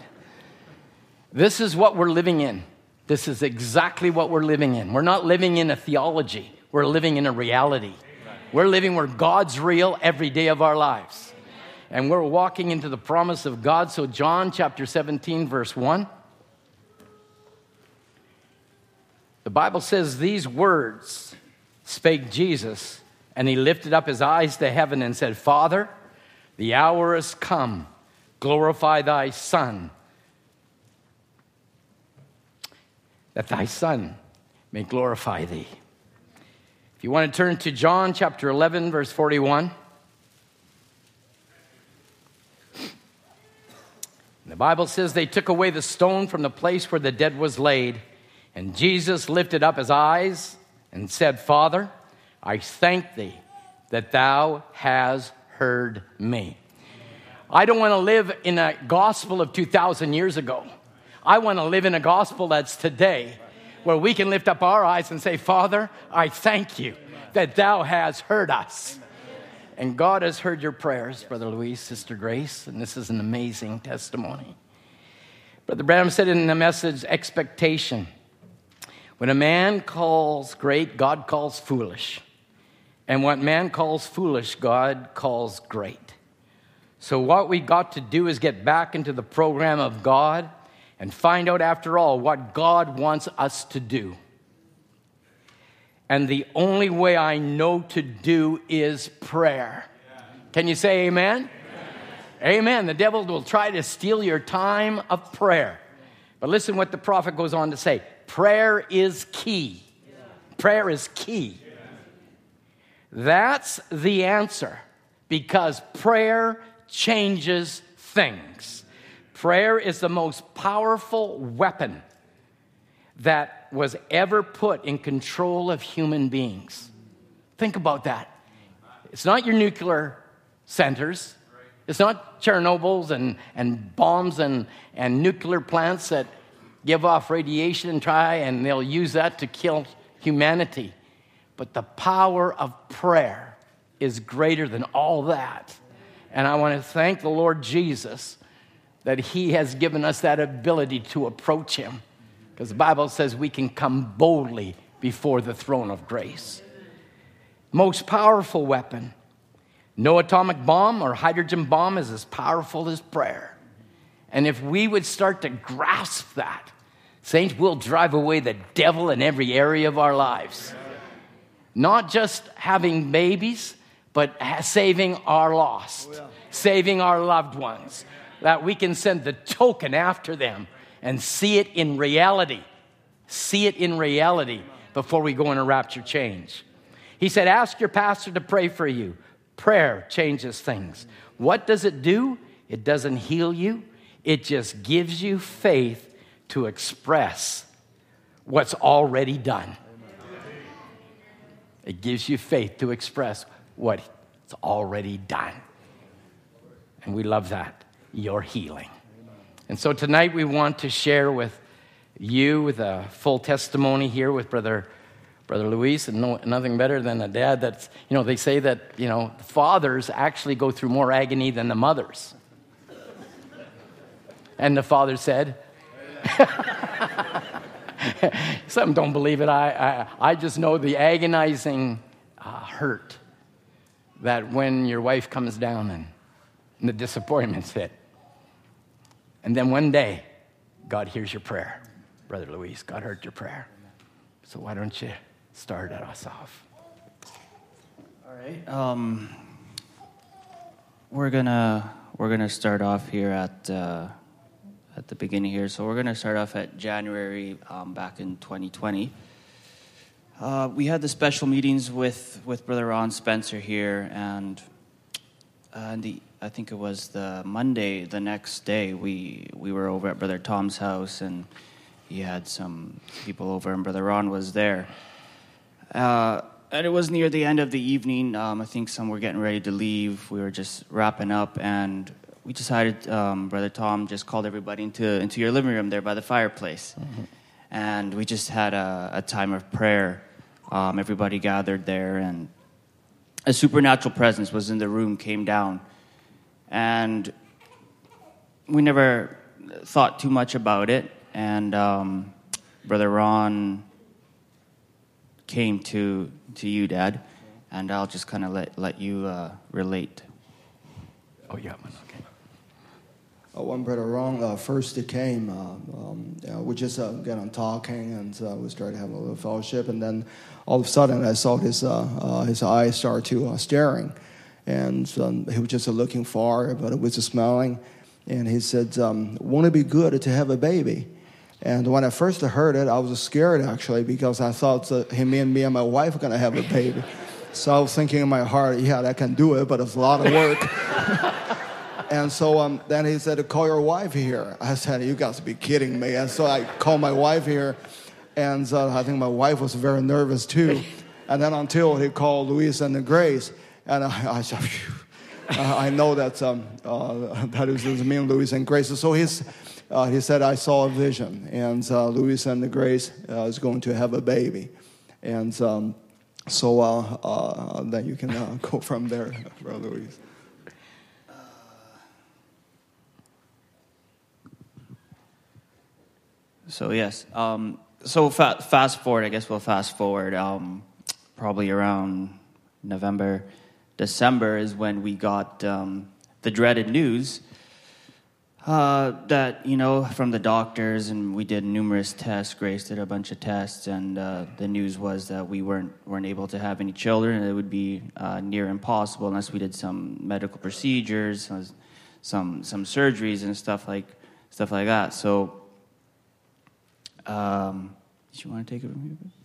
This is what we're living in. This is exactly what we're living in. We're not living in a theology, we're living in a reality. We're living where God's real every day of our lives. And we're walking into the promise of God. So, John chapter 17, verse 1. The Bible says these words spake Jesus, and he lifted up his eyes to heaven and said, Father, the hour is come. Glorify thy Son, that thy Son may glorify thee. If you want to turn to John chapter 11, verse 41. The Bible says they took away the stone from the place where the dead was laid, and Jesus lifted up his eyes and said, Father, I thank thee that thou hast heard me. I don't want to live in a gospel of 2,000 years ago. I want to live in a gospel that's today, where we can lift up our eyes and say, Father, I thank you that thou hast heard us. And God has heard your prayers, Brother Luis, Sister Grace, and this is an amazing testimony. Brother Branham said in the message, expectation. When a man calls great, God calls foolish. And what man calls foolish, God calls great. So, what we got to do is get back into the program of God and find out, after all, what God wants us to do. And the only way I know to do is prayer. Can you say amen? amen? Amen. The devil will try to steal your time of prayer. But listen what the prophet goes on to say prayer is key. Prayer is key. That's the answer because prayer changes things. Prayer is the most powerful weapon that was ever put in control of human beings. Think about that. It's not your nuclear centers, it's not Chernobyl's and, and bombs and, and nuclear plants that give off radiation and try and they'll use that to kill humanity. But the power of prayer is greater than all that. And I want to thank the Lord Jesus that He has given us that ability to approach Him. Because the Bible says we can come boldly before the throne of grace. Most powerful weapon. No atomic bomb or hydrogen bomb is as powerful as prayer. And if we would start to grasp that, saints, we'll drive away the devil in every area of our lives. Not just having babies, but saving our lost, oh, saving our loved ones, that we can send the token after them and see it in reality. See it in reality before we go in a rapture change. He said, Ask your pastor to pray for you. Prayer changes things. What does it do? It doesn't heal you, it just gives you faith to express what's already done. It gives you faith to express what's already done. And we love that. Your healing. And so tonight we want to share with you with a full testimony here with Brother, Brother Luis, and no, nothing better than a dad that's, you know, they say that, you know, fathers actually go through more agony than the mothers. And the father said, Some don't believe it. I, I, I just know the agonizing uh, hurt that when your wife comes down and, and the disappointment's hit. And then one day, God hears your prayer. Brother Luis, God heard your prayer. So why don't you start us off? All right. Um, we're gonna we're gonna start off here at uh, at the beginning here. So we're gonna start off at January um, back in 2020. Uh, we had the special meetings with with Brother Ron Spencer here, and uh, the I think it was the Monday, the next day, we we were over at Brother Tom's house, and he had some people over, and Brother Ron was there. Uh, and it was near the end of the evening. Um, I think some were getting ready to leave. We were just wrapping up, and we decided um, Brother Tom just called everybody into into your living room there by the fireplace, and we just had a, a time of prayer. Um, everybody gathered there, and a supernatural presence was in the room, came down, and we never thought too much about it. And um, Brother Ron came to to you, Dad, and I'll just kind of let let you uh, relate. Oh yeah, man, okay. Uh, when Brother Ron uh, first came, uh, um, uh, we just uh, got on talking and uh, we started having a little fellowship. And then all of a sudden, I saw his uh, uh, his eyes start to uh, staring, and um, he was just looking far, but it was smiling. And he said, um, "Won't it be good to have a baby?" And when I first heard it, I was scared actually because I thought that him and me and my wife were gonna have a baby. So I was thinking in my heart, yeah, I can do it, but it's a lot of work. And so um, then he said, call your wife here. I said, you got to be kidding me. And so I called my wife here. And uh, I think my wife was very nervous too. And then until he called Louise and the Grace. And I, I said, "Phew." Uh, I know that um, uh, that is, is me and Louise and Grace. So he's, uh, he said, I saw a vision. And uh, Louise and Grace uh, is going to have a baby. And um, so uh, then you can go from there, Brother Louise. So yes, um, so fa- fast forward. I guess we'll fast forward. Um, probably around November, December is when we got um, the dreaded news uh, that you know from the doctors, and we did numerous tests. Grace did a bunch of tests, and uh, the news was that we weren't weren't able to have any children, and it would be uh, near impossible unless we did some medical procedures, some some surgeries, and stuff like stuff like that. So. Um, did you want to take it from here?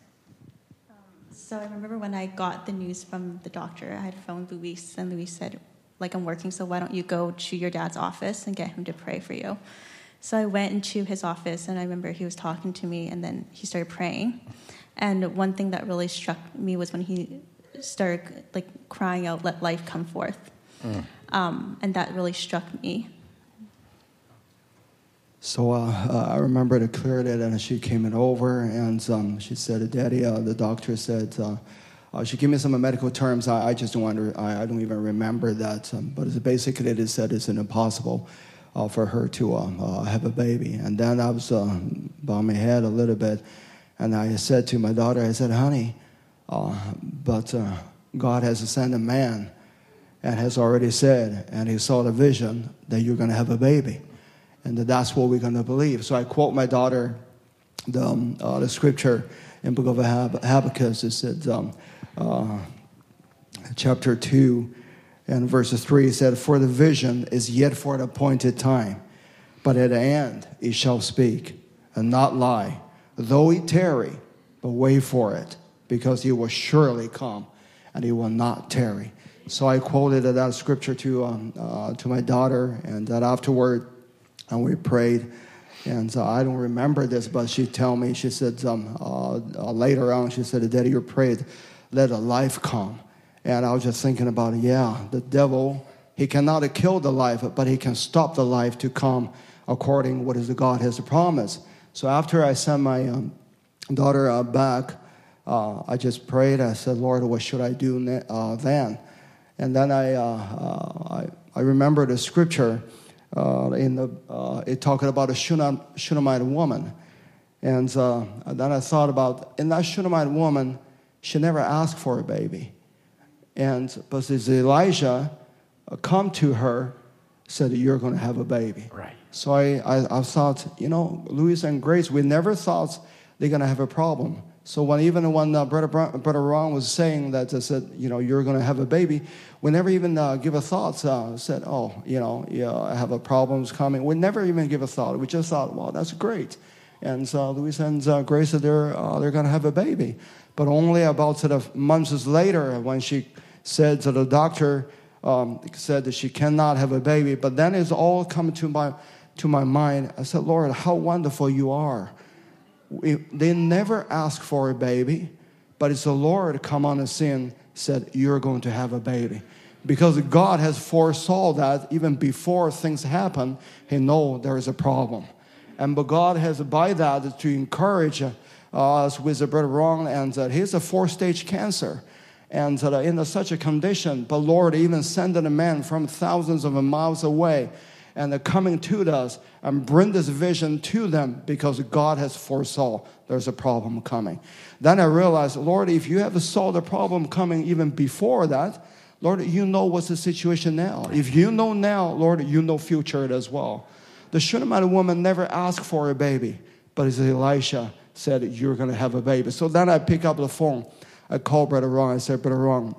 So I remember when I got the news from the doctor, I had phoned Luis, and Luis said, like, I'm working, so why don't you go to your dad's office and get him to pray for you? So I went into his office, and I remember he was talking to me, and then he started praying. And one thing that really struck me was when he started, like, crying out, let life come forth. Um, and that really struck me. So uh, uh, I remember it clearly, and she came in over, and um, she said, "Daddy, uh, the doctor said." Uh, uh, she gave me some medical terms. I, I just don't under, I, I don't even remember that. Um, but it's basically, it is said it's impossible uh, for her to um, uh, have a baby. And then I was uh, by my head a little bit, and I said to my daughter, I said, "Honey, uh, but uh, God has sent a man, and has already said, and he saw the vision that you're going to have a baby." And that that's what we're going to believe. So I quote my daughter the, um, uh, the scripture in book of Hab- Habakkuk. It said, um, uh, chapter 2 and verse 3, it said, For the vision is yet for an appointed time, but at the end it shall speak and not lie. Though it tarry, but wait for it, because he will surely come and he will not tarry. So I quoted that scripture to, um, uh, to my daughter, and that afterward, and we prayed. And uh, I don't remember this, but she tell me, she said um, uh, uh, later on, she said, Daddy, you prayed, let a life come. And I was just thinking about, yeah, the devil, he cannot kill the life, but he can stop the life to come according what is God has promised. So after I sent my um, daughter uh, back, uh, I just prayed. I said, Lord, what should I do uh, then? And then I, I, I remember the scripture uh, in the, uh, it talking about a Shunam, Shunammite woman. And uh, then I thought about, in that Shunammite woman, she never asked for a baby. And but as Elijah uh, come to her, said, you're going to have a baby. Right. So I, I, I thought, you know, Louis and Grace, we never thought they're going to have a problem. So when even when uh, Brother, Bron- Brother Ron was saying that, I said, you know, you're going to have a baby, we never even uh, give a thought. Uh, said, oh, you know, yeah, I have a problems coming. We never even give a thought. We just thought, well, that's great. And so Louis and uh, Grace they're uh, they're going to have a baby, but only about sort of months later when she said to the doctor um, said that she cannot have a baby. But then it's all come to my to my mind. I said, Lord, how wonderful you are. They never ask for a baby, but it's the Lord come on the scene said, You're going to have a baby. Because God has foresaw that even before things happen, He know there is a problem. And but God has by that to encourage uh, us with the brother Ron, and that he's a four-stage cancer, and that in such a condition. But Lord even sending a man from thousands of miles away, and they're coming to us and bring this vision to them because God has foresaw there's a problem coming. Then I realized, Lord, if you have saw the problem coming even before that, Lord, you know what's the situation now. If you know now, Lord, you know future as well. The Shunammite woman never asked for a baby, but as Elisha said, You're going to have a baby. So then I pick up the phone. I call Brother Ron. I said, Brother Ron,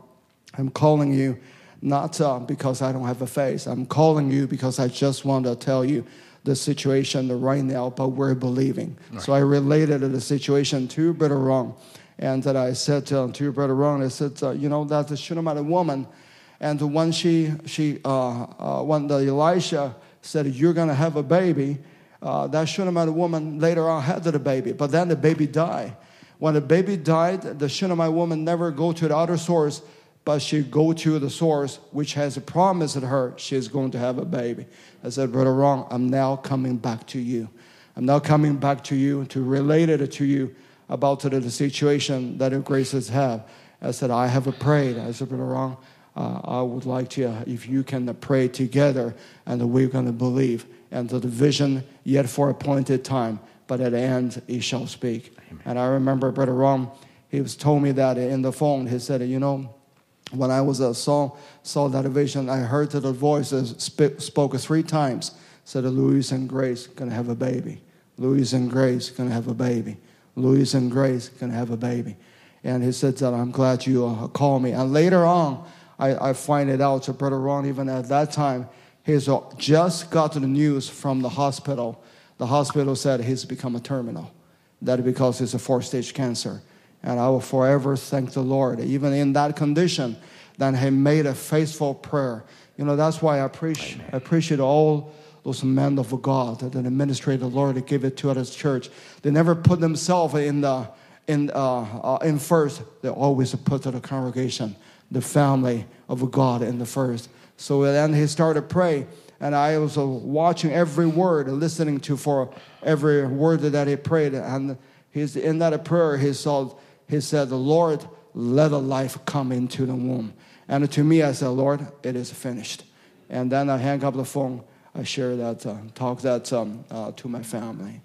I'm calling you not uh, because I don't have a face. I'm calling you because I just want to tell you the situation right now, but we're believing. So I related the situation to Brother Ron. And that I said to, to Brother Ron, I said, uh, you know, that's the Shunammite woman. And when she, she uh, uh, when the Elisha said, you're going to have a baby, uh, that Shunammite woman later on had the baby. But then the baby died. When the baby died, the Shunammite woman never go to the other source, but she go to the source which has promised her she is going to have a baby. I said, Brother Ron, I'm now coming back to you. I'm now coming back to you to relate it to you about the, the situation that the graces have. I said, I have prayed. I said, Brother Ron, uh, I would like to, uh, if you can pray together, and we're going to believe. And the vision yet for appointed time, but at the end he shall speak. And I remember Brother Ron, he was told me that in the phone. He said, you know, when I was uh, saw saw that vision, I heard that the voice sp- spoke three times. Said, "Louise and Grace gonna have a baby. Louise and Grace gonna have a baby. Louise and Grace gonna have a baby." And he said that I'm glad you uh, called me. And later on, I, I find it out. So Brother Ron, even at that time, he's uh, just got the news from the hospital. The hospital said he's become a terminal. That because it's a four-stage cancer. And I will forever thank the Lord. Even in that condition, then he made a faithful prayer. You know, that's why I appreciate, I appreciate all those men of God that administrate the Lord to give it to us church. They never put themselves in the in uh, uh, in first. They always put to the congregation, the family of God in the first. So then he started pray, and I was uh, watching every word, listening to for every word that he prayed. And he's in that prayer. He saw he said, "The Lord, let a life come into the womb." And to me, I said, "Lord, it is finished." And then I hang up the phone. I share that, uh, talk that um, uh, to my family.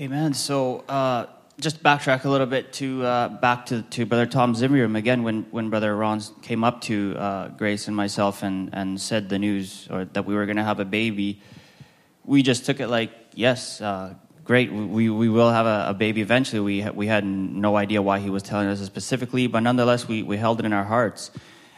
Amen. So, uh, just backtrack a little bit to uh, back to, to Brother Tom Zimmerman again. When when Brother Ron came up to uh, Grace and myself and and said the news or that we were going to have a baby, we just took it like yes, uh, great. We we will have a, a baby eventually. We ha- we had no idea why he was telling us specifically, but nonetheless, we we held it in our hearts.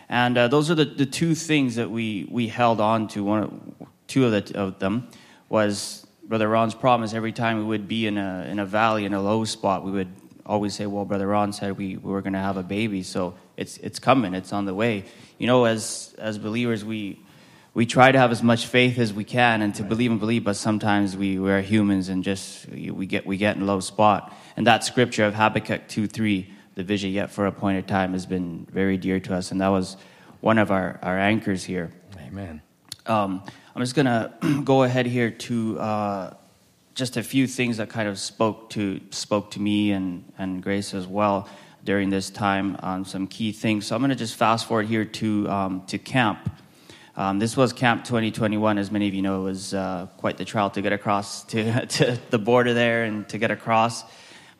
And uh, those are the, the two things that we, we held on to. One, two of, the, of them was Brother Ron's promise. Every time we would be in a, in a valley, in a low spot, we would always say, Well, Brother Ron said we, we were going to have a baby, so it's, it's coming, it's on the way. You know, as, as believers, we, we try to have as much faith as we can and to believe and believe, but sometimes we, we are humans and just we get, we get in a low spot. And that scripture of Habakkuk 2 3 the vision yet for a appointed time has been very dear to us, and that was one of our, our anchors here. Amen. Um, I'm just going to go ahead here to uh, just a few things that kind of spoke to spoke to me and, and Grace as well during this time on some key things. So I'm going to just fast forward here to um, to camp. Um, this was Camp 2021, as many of you know, it was uh, quite the trial to get across to, to the border there and to get across.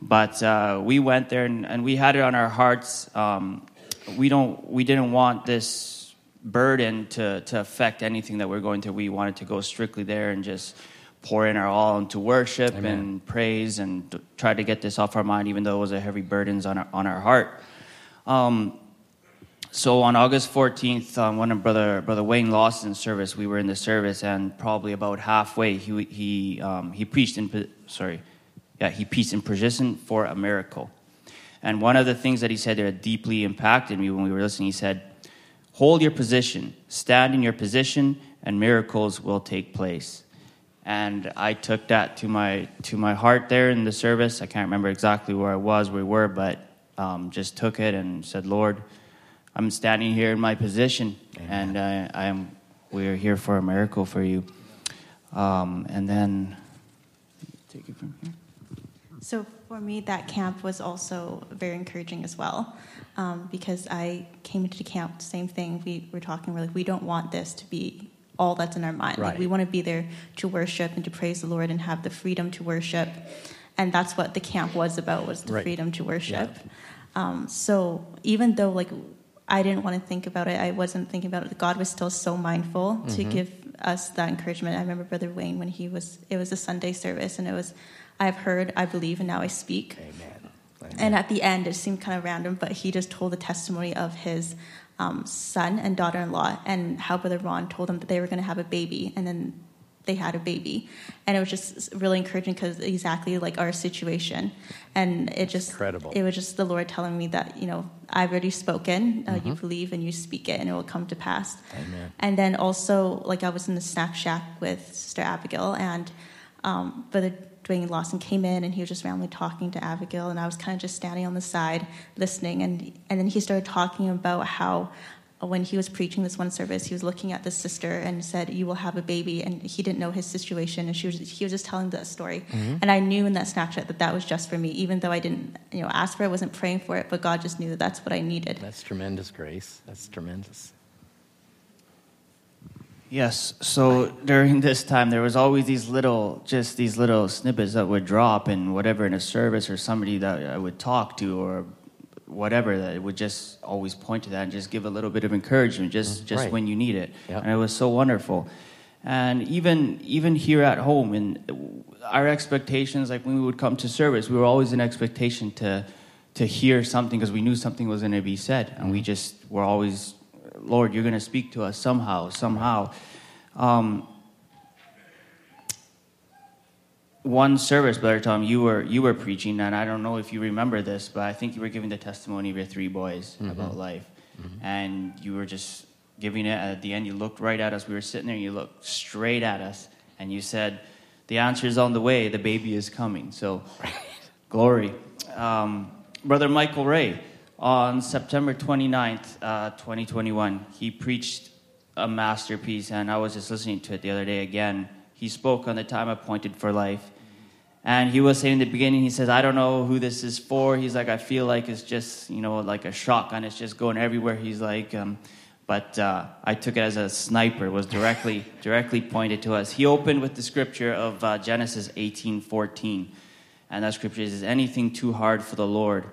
But uh, we went there and, and, we had it on our hearts. Um, we don't, we didn't want this burden to, to affect anything that we're going to. We wanted to go strictly there and just pour in our all into worship Amen. and praise and try to get this off our mind, even though it was a heavy burden on our, on our heart. Um, so on August 14th, um, one of brother brother Wayne Lawson's service, we were in the service, and probably about halfway, he he um, he preached in sorry, yeah, he preached in position for a miracle. And one of the things that he said that deeply impacted me when we were listening, he said, "Hold your position, stand in your position, and miracles will take place." And I took that to my to my heart there in the service. I can't remember exactly where I was, where we were, but um, just took it and said, "Lord." I'm standing here in my position, and I, I am. We are here for a miracle for you. Um, and then, take it from here. So for me, that camp was also very encouraging as well, um, because I came into the camp, same thing. We were talking, we're like, we don't want this to be all that's in our mind. Like, Right. we want to be there to worship and to praise the Lord and have the freedom to worship, and that's what the camp was about was the Right. freedom to worship. Um, so even though like I didn't want to think about it, I wasn't thinking about it. God was still so mindful to Mhm. give us that encouragement. I remember Brother Wayne when he was. It was a Sunday service, and it was, "I have heard, I believe, and now I speak." Amen. And at the end, it seemed kind of random, but he just told the testimony of his um, son and daughter-in-law, and how Brother Ron told them that they were going to have a baby, and then they had a baby, and it was just really encouraging because exactly like our situation, and it just Incredible. It was just the Lord telling me that you know I've already spoken, uh, you Mhm. believe and you speak it, and it will come to pass. Amen. And then also, like I was in the snack shack with Sister Abigail, and um, Brother Dwayne Lawson came in, and he was just randomly talking to Abigail, and I was kind of just standing on the side listening, and and then he started talking about how. When he was preaching this one service, he was looking at this sister and said, "You will have a baby," and he didn't know his situation, and she was he was just telling that story, Mhm. and I knew in that snapshot that that was just for me, even though I didn't, you know, ask for it, I wasn't praying for it, but God just knew that that's what I needed. That's tremendous grace. That's tremendous. Yes. So during this time, there was always these little, just these little snippets that would drop in whatever in a service or somebody that I would talk to or whatever that it would just always point to that and just give a little bit of encouragement, just just right. when you need it. Yep. And it was so wonderful. And even even here at home, and our expectations, like when we would come to service, we were always in expectation to to hear something because we knew something was going to be said, and we just were always, Lord, you're going to speak to us somehow, somehow. Um, one service, Brother Tom, you were you were preaching, and I don't know if you remember this, but I think you were giving the testimony of your three boys Mhm. about life, and you were just giving it. At the end, you looked right at us. We were sitting there, and you looked straight at us, and you said, "The answer is on the way. The baby is coming." So, glory, um, Brother Michael Ray, on September 29th, uh, 2021, he preached a masterpiece, and I was just listening to it the other day again. He spoke on the time appointed for life. And he was saying in the beginning, he says, I don't know who this is for. He's like, I feel like it's just, you know, like a shotgun. It's just going everywhere. He's like, um, but uh, I took it as a sniper. It was directly, directly pointed to us. He opened with the scripture of uh, Genesis 18, 14. And that scripture is, Is anything too hard for the Lord?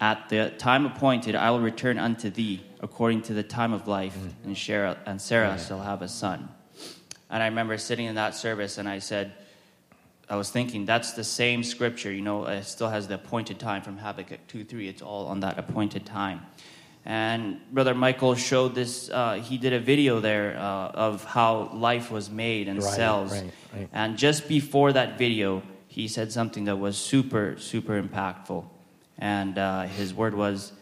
At the time appointed, I will return unto thee according to the time of life, and Sarah, and Sarah shall have a son. And I remember sitting in that service, and I said, I was thinking that's the same scripture, you know, it still has the appointed time from Habakkuk 2 3. It's all on that appointed time. And Brother Michael showed this, uh, he did a video there uh, of how life was made and Right, cells. right, right. And just before that video, he said something that was super, super impactful. And uh, his word was,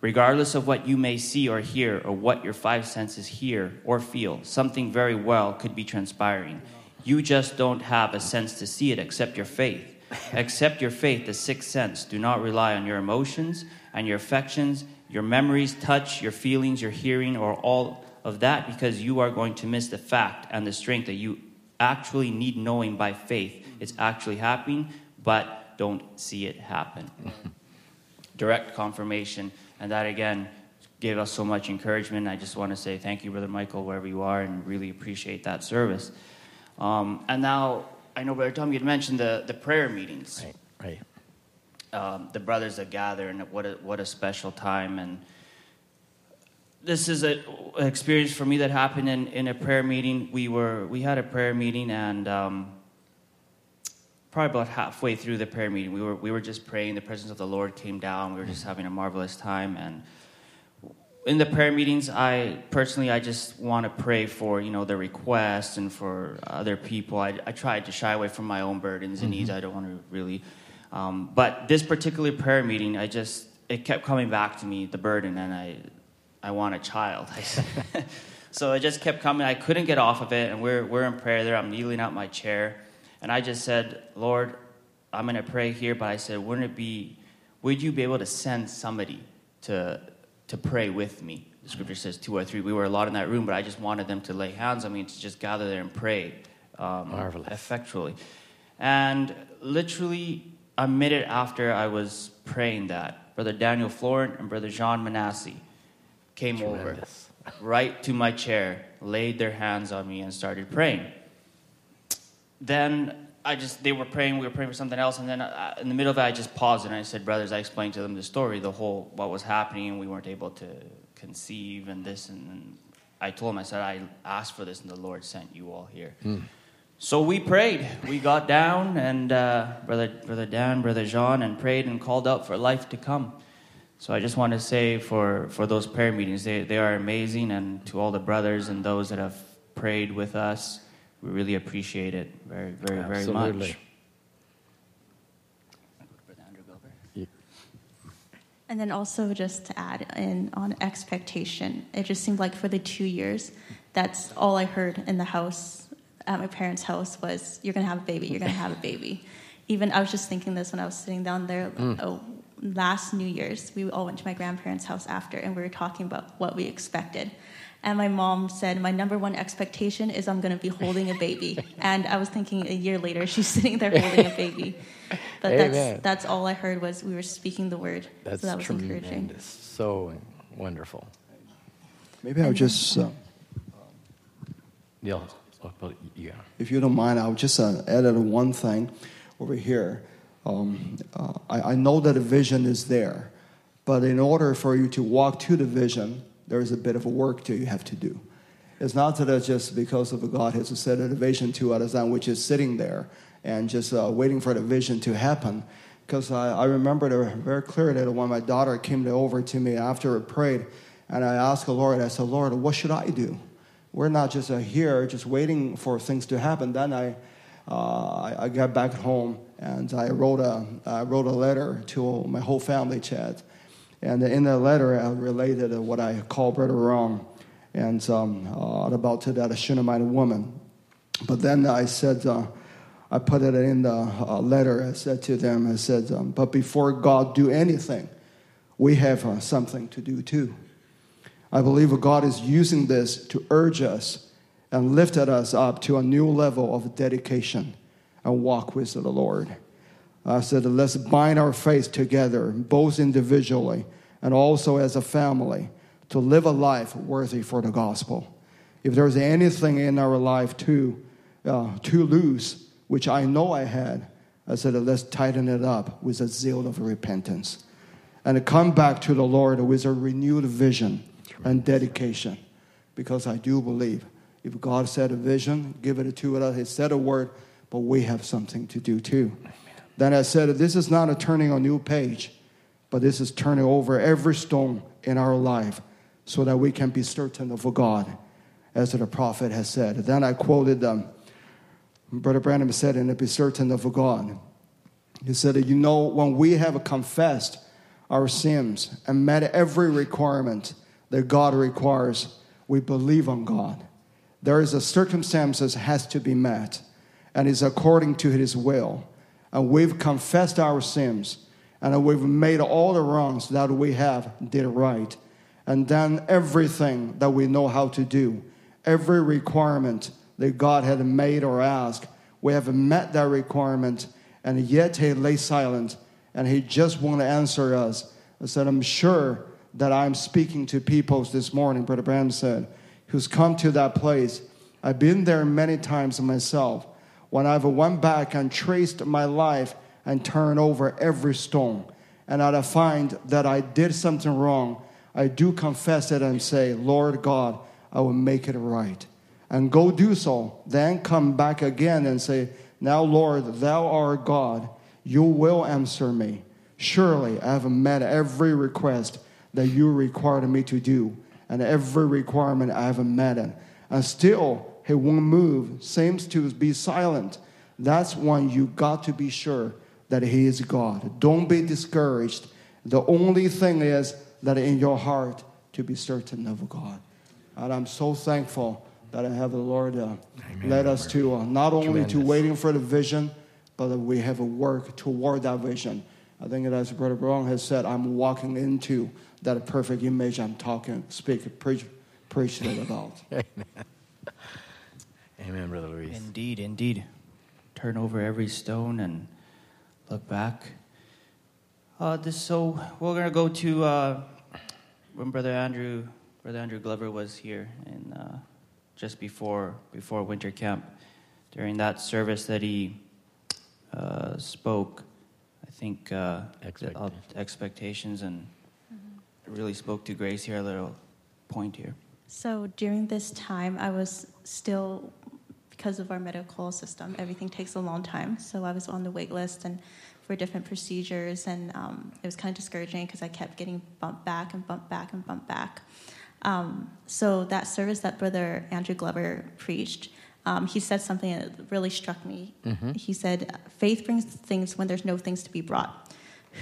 regardless of what you may see or hear or what your five senses hear or feel, something very well could be transpiring. You just don't have a sense to see it except your faith. Accept your faith, the sixth sense. Do not rely on your emotions and your affections, your memories, touch, your feelings, your hearing, or all of that because you are going to miss the fact and the strength that you actually need knowing by faith. It's actually happening, but don't see it happen. Direct confirmation. And that again gave us so much encouragement. I just want to say thank you, Brother Michael, wherever you are, and really appreciate that service. Um, and now, I know, Brother Tom, you had mentioned the, the prayer meetings. Right, right. Um, the brothers that gather, and what a, what a special time. And this is a, an experience for me that happened in, in a prayer meeting. We were we had a prayer meeting, and um, probably about halfway through the prayer meeting. We were we were just praying. The presence of the Lord came down. We were just having a marvelous time. And in the prayer meetings, I personally I just want to pray for you know the requests and for other people. I, I tried to shy away from my own burdens and needs. I don't want to really. Um, but this particular prayer meeting, I just it kept coming back to me the burden, and I I want a child. so it just kept coming. I couldn't get off of it, and we're we're in prayer there. I'm kneeling out my chair, and I just said, Lord, I'm going to pray here, but I said, wouldn't it be, would you be able to send somebody to to pray with me? The scripture says two or three. We were a lot in that room, but I just wanted them to lay hands on me and to just gather there and pray um, Marvelous. effectually. And literally a minute after I was praying that, Brother Daniel Florent and Brother Jean Manassi came over right to my chair, laid their hands on me, and started praying. Then I just, they were praying, we were praying for something else, and then uh, in the middle of it, I just paused and I said, Brothers, I explained to them the story, the whole, what was happening, and we weren't able to conceive, and this, and, and I told them, I said, I asked for this, and the Lord sent you all here. So we prayed. We got down, and uh, brother, brother Dan, brother Jean, and prayed and called out for life to come. So I just want to say for, for those prayer meetings, they, they are amazing, and to all the brothers and those that have prayed with us, we really appreciate it very, very, very Absolutely. much. And then also just to add in on expectation, it just seemed like for the two years, that's all I heard in the house at my parents' house was, "You're gonna have a baby. You're gonna have a baby." Even I was just thinking this when I was sitting down there. Mm. Oh, last New Year's, we all went to my grandparents' house after, and we were talking about what we expected. And my mom said, "My number one expectation is I'm gonna be holding a baby." and I was thinking, a year later, she's sitting there holding a baby. But Amen. that's that's all I heard was we were speaking the word. That's so that was encouraging. tremendous. So wonderful. Maybe I'll just, uh, Neil, oh, yeah. if you don't mind, I'll just uh, add one thing over here. Um, uh, I, I know that a vision is there, but in order for you to walk to the vision, there is a bit of a work that you have to do. It's not that it's just because of God has set a vision to us, which is sitting there and just uh, waiting for the vision to happen. Because I, I remember very clearly that when my daughter came over to me after I prayed, and I asked the Lord, I said, Lord, what should I do? We're not just uh, here, just waiting for things to happen. Then I, uh, I, got back home and I wrote a, I wrote a letter to my whole family chat. And in that letter, I related what I call Brother Ron and um, uh, about to that Shunammite woman. But then I said, uh, I put it in the uh, letter. I said to them, I said, um, but before God do anything, we have uh, something to do too. I believe God is using this to urge us and lifted us up to a new level of dedication and walk with the Lord. I said, let's bind our faith together, both individually and also as a family, to live a life worthy for the gospel. If there's anything in our life too, uh, too loose, which I know I had, I said, let's tighten it up with a zeal of repentance and come back to the Lord with a renewed vision and dedication. Because I do believe if God said a vision, give it to us. He said a word, but we have something to do too. Then I said, this is not a turning a new page, but this is turning over every stone in our life so that we can be certain of God, as the prophet has said. Then I quoted them. Brother Branham said, and be certain of God. He said, You know, when we have confessed our sins and met every requirement that God requires, we believe on God. There is a circumstances has to be met, and is according to His will. And we've confessed our sins, and we've made all the wrongs that we have did right, and done everything that we know how to do, every requirement that God had made or asked. We have met that requirement, and yet He lay silent, and He just won't answer us. I said, I'm sure that I'm speaking to people this morning, Brother Branham said, who's come to that place. I've been there many times myself when I've went back and traced my life and turned over every stone. And I find that I did something wrong. I do confess it and say, Lord God, I will make it right. And go do so. Then come back again and say, Now, Lord, thou art God. You will answer me. Surely I have met every request that you required me to do, and every requirement I have met. And still, he won't move, seems to be silent. That's when you got to be sure that he is God. Don't be discouraged. The only thing is that in your heart to be certain of God. And I'm so thankful that I have the Lord uh, led us to uh, not only to waiting for the vision, but that we have a work toward that vision. I think as Brother Brown has said, I'm walking into that perfect image I'm talking, speak, preach, preach about. Amen, Brother Luis. Indeed, indeed. Turn over every stone and look back. Uh, this so we're gonna go to uh, when Brother Andrew, Brother Andrew Glover was here, and uh, just before before winter camp, during that service that he uh, spoke, I think uh, the- uh, expectations and really spoke to Grace here. A little point here. So during this time, I was still, because of our medical system, everything takes a long time. So I was on the wait list and for different procedures, and um, it was kind of discouraging because I kept getting bumped back and bumped back and bumped back. Um, so that service that Brother Andrew Glover preached, um, he said something that really struck me. Mhm. He said, "Faith brings things when there's no things to be brought."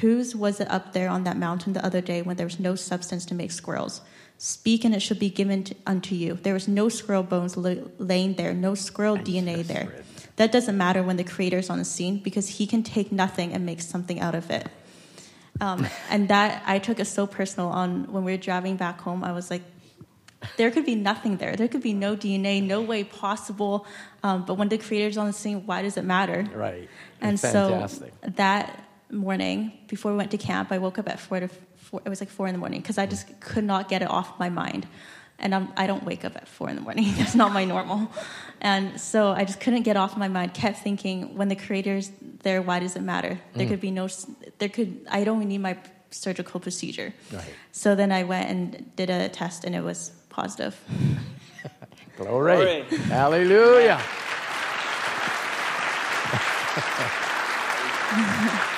Whose was it up there on that mountain the other day when there was no substance to make squirrels? Speak and it shall be given to, unto you. There was no squirrel bones la- laying there, no squirrel DNA there. That doesn't matter when the creator's on the scene because he can take nothing and make something out of it. Um, and that I took it so personal on when we were driving back home. I was like, there could be nothing there. There could be no DNA, no way possible. Um, but when the creator's on the scene, why does it matter? Right. And Fantastic. so that morning, before we went to camp, I woke up at four to four. It was like four in the morning because I just could not get it off my mind. And I'm, I don't wake up at four in the morning. That's not my normal. And so I just couldn't get off my mind. Kept thinking, when the creator's there, why does it matter? There Mm. could be no. There could. I don't need my surgical procedure. Right. So then I went and did a test, and it was positive. Glory. Hallelujah.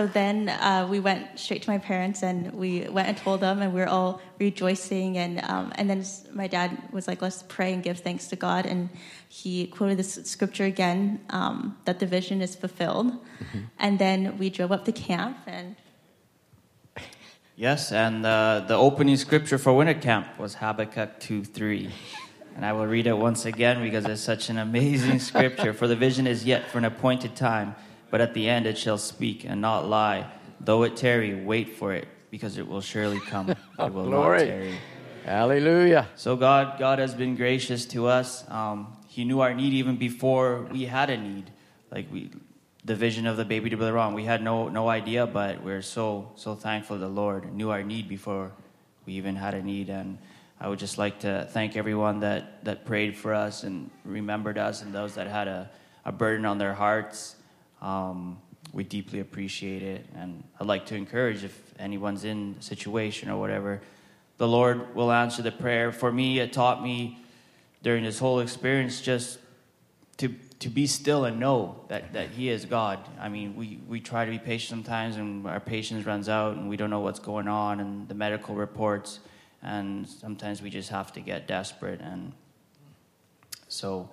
So then uh, we went straight to my parents and we went and told them, and we were all rejoicing. And um, and then my dad was like, "Let's pray and give thanks to God." And he quoted this scripture again um, that the vision is fulfilled. And then we drove up to camp, and Yes, and uh, the opening scripture for winter camp was Habakkuk 2 3. And I will read it once again because it's such an amazing scripture. For the vision is yet for an appointed time, but at the end it shall speak and not lie. Though it tarry, wait for it, because it will surely come. It will not tarry. Hallelujah. So God, God has been gracious to us. Um, he knew our need even before we had a need. Like we, the vision of the baby to Brother Ron. we had no no idea, but we're so so thankful the Lord knew our need before we even had a need. And I would just like to thank everyone that that prayed for us and remembered us, and those that had a, a burden on their hearts. Um, we deeply appreciate it, and I'd like to encourage if anyone's in a situation or whatever, the Lord will answer the prayer. For me, it taught me during this whole experience just to to be still and know that, that He is God. I mean, we, we try to be patient sometimes, and our patience runs out, and we don't know what's going on, and the medical reports, and sometimes we just have to get desperate. And so,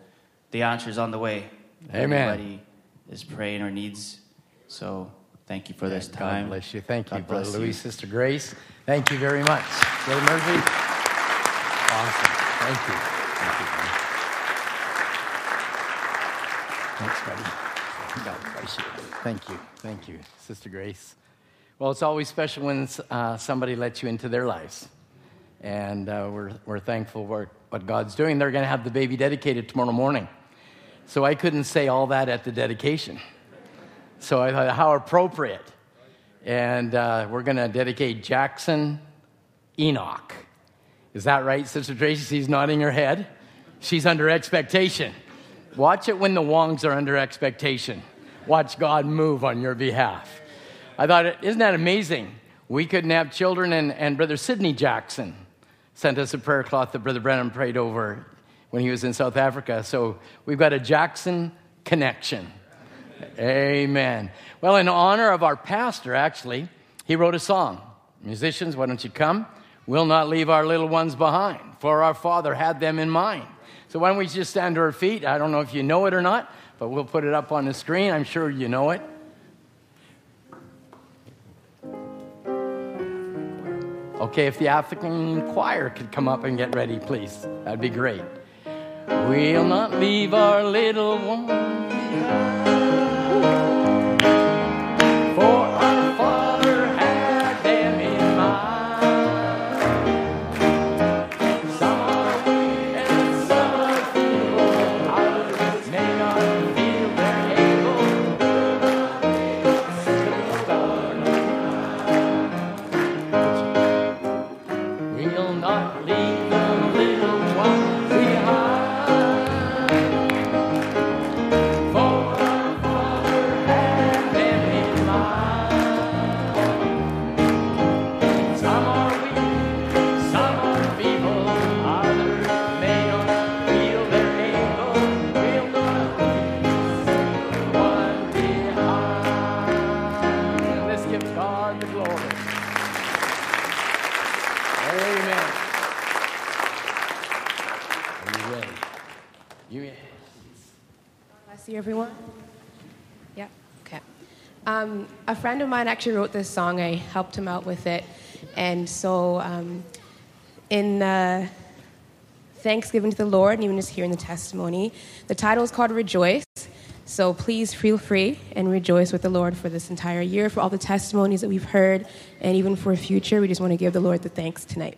the answer is on the way. Amen. Everybody is praying or needs. So, thank you for this God time. God bless you. Thank you, Brother bless you. Louis, Sister Grace. Thank you very much. Brother Murphy. Awesome. Thank you. Thank you. Thanks, buddy. God bless you. Thank you. Thank you, Sister Grace. Well, it's always special when uh, somebody lets you into their lives. And uh, we're, we're thankful for what God's doing. They're going to have the baby dedicated tomorrow morning. So I couldn't say all that at the dedication. So I thought, how appropriate. And uh, we're going to dedicate Jackson Enoch. Is that right, Sister Tracy? She's nodding her head. She's under expectation. Watch it when the Wongs are under expectation. Watch God move on your behalf. I thought, isn't that amazing? We couldn't have children, and, and Brother Sidney Jackson sent us a prayer cloth that Brother Branham prayed over. When he was in South Africa. So we've got a Jackson connection. Amen. Well, in honor of our pastor, actually, he wrote a song. Musicians, why don't you come? We'll not leave our little ones behind, for our Father had them in mind. So why don't we just stand to our feet? I don't know if you know it or not, but we'll put it up on the screen. I'm sure you know it. Okay, if the African choir could come up and get ready, please. That'd be great. We'll not leave our little ones everyone. Yeah, Okay. Um, a friend of mine actually wrote this song. I helped him out with it, and so um, in uh, Thanksgiving to the Lord, and even just hearing the testimony, the title is called "Rejoice." So please feel free and rejoice with the Lord for this entire year, for all the testimonies that we've heard, and even for future. We just want to give the Lord the thanks tonight.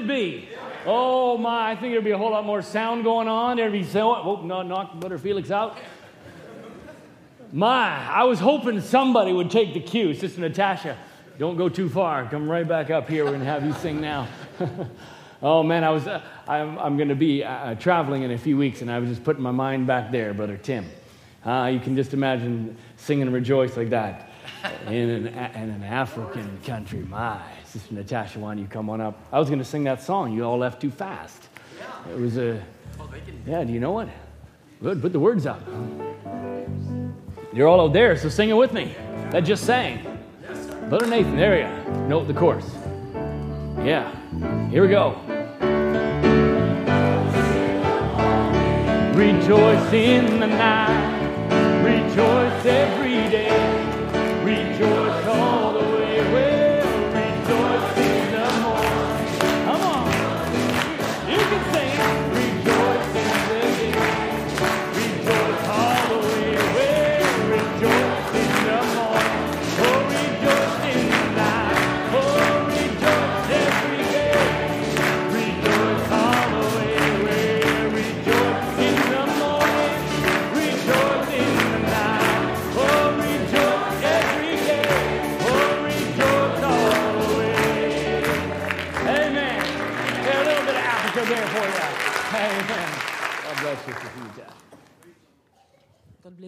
Wouldn't be? Oh my, I think there'd be a whole lot more sound going on. There'd be so. Oh, no, knock Brother Felix out. My, I was hoping somebody would take the cue. Sister Natasha, don't go too far. Come right back up here. We're going to have you sing now. oh, man, I was, uh, I'm, I'm going to be uh, traveling in a few weeks, and I was just putting my mind back there, Brother Tim. Uh, you can just imagine singing Rejoice like that in an, in an African country. My, Sister Natasha, why don't you come on up? I was going to sing that song. You all left too fast. It was a, yeah, do you know what? Good, put the words up. You're all out there, so sing it with me. That just sang. Brother Nathan, there you are. Note the chorus. Yeah. Here we go. Rejoice in the night. Rejoice every day.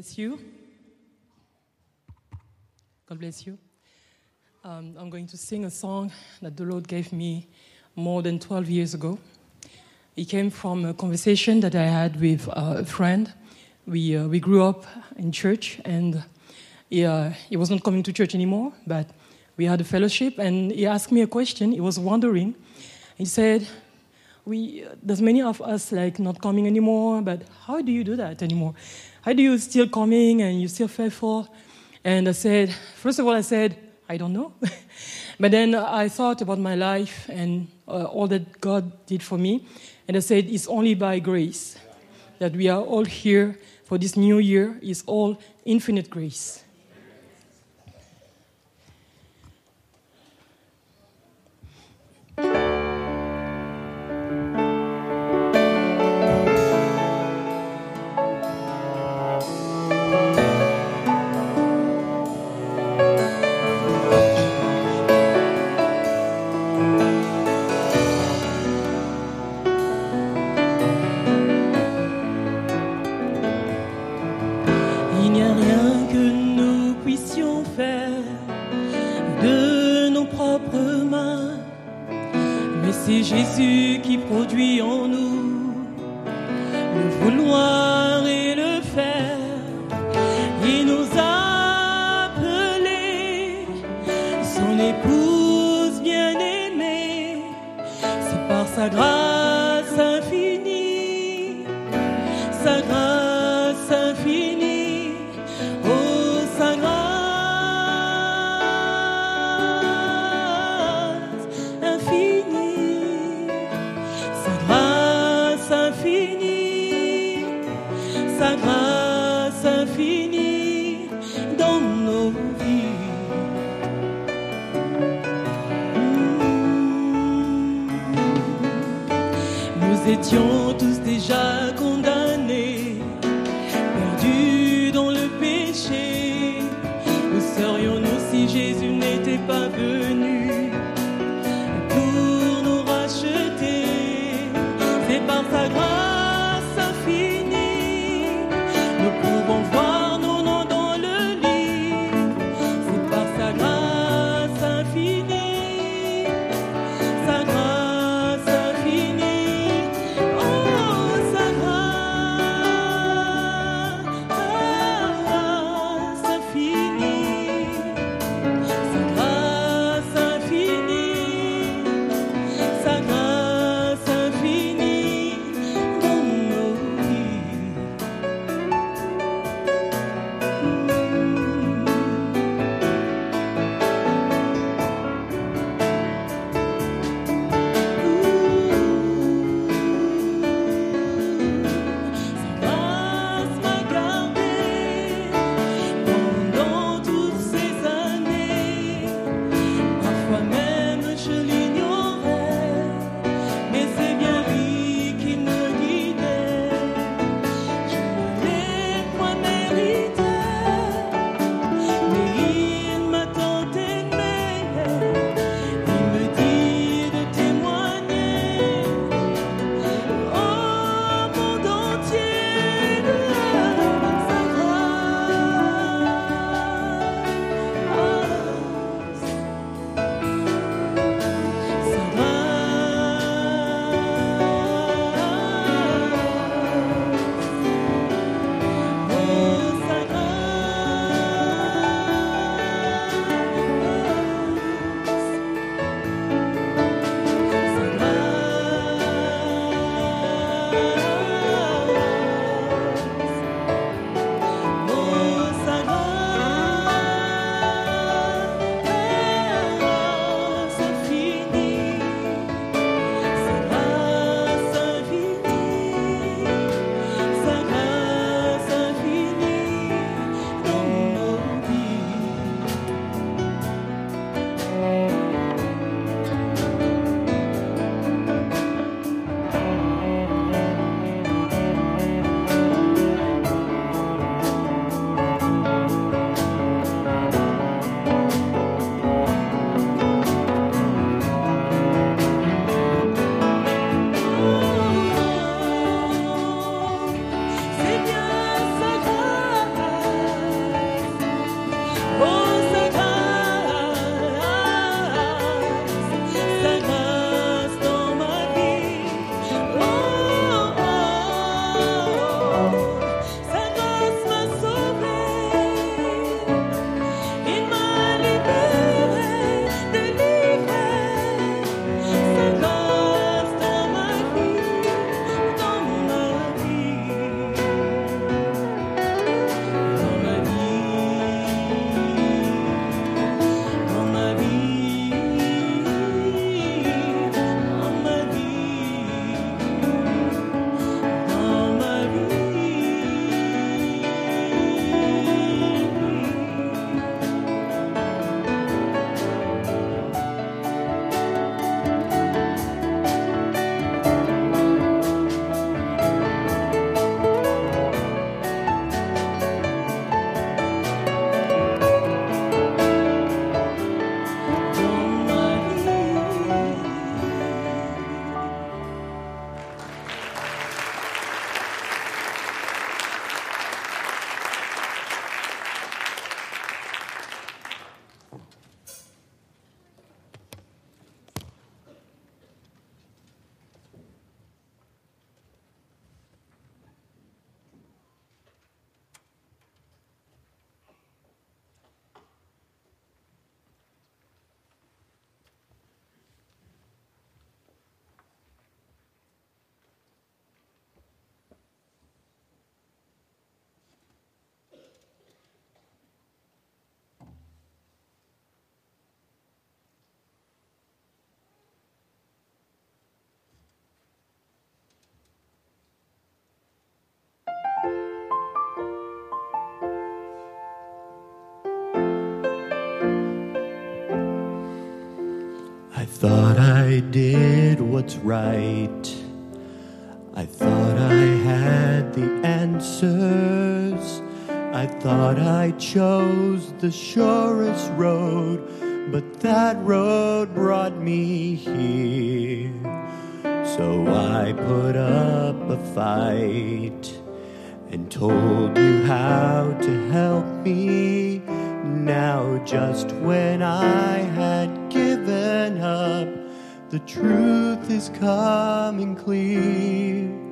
Bless you. God bless you. Um, I'm going to sing a song that the Lord gave me more than 12 years ago. It came from a conversation that I had with uh, a friend. We, uh, we grew up in church, and he, uh, he was not coming to church anymore, but we had a fellowship, and he asked me a question. He was wondering. He said, we, there's many of us like not coming anymore, but how do you do that anymore? How do you still coming and you still faithful? And I said, first of all, I said, I don't know. but then I thought about my life and uh, all that God did for me. And I said, it's only by grace that we are all here for this new year. It's all infinite grace. Jésus qui produit en nous le vouloir et le faire. Il nous a appelés son épouse bien-aimée, c'est par sa grâce étions tous déjà condamnés, perdus dans le péché. Où serions-nous si Jésus n'était pas venu pour nous racheter? C'est par sa grâce infinie, nous pouvons voir I did what's right. I thought I had the answers. I thought I chose the surest road, but that road brought me here. So I put up a fight and told you how to help me now, just when I the truth is coming clear.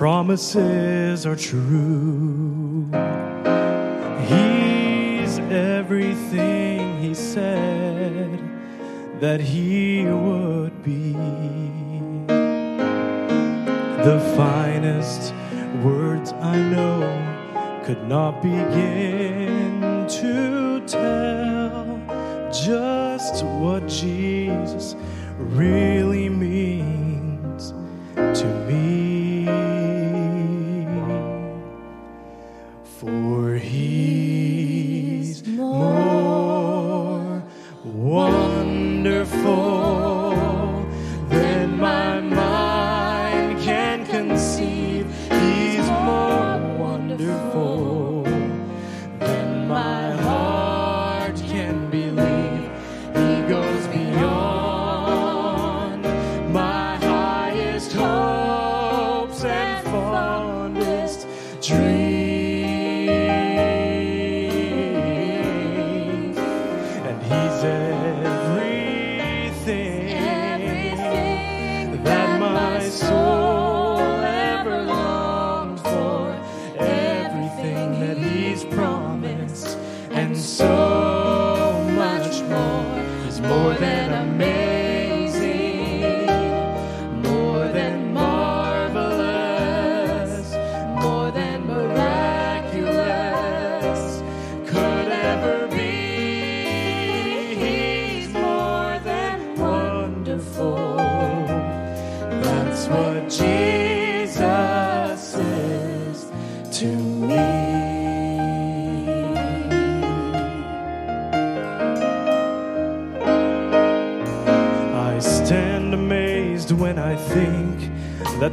promises are true. He's everything he said that he would be. The finest words I know could not begin to tell just what Jesus really means to me.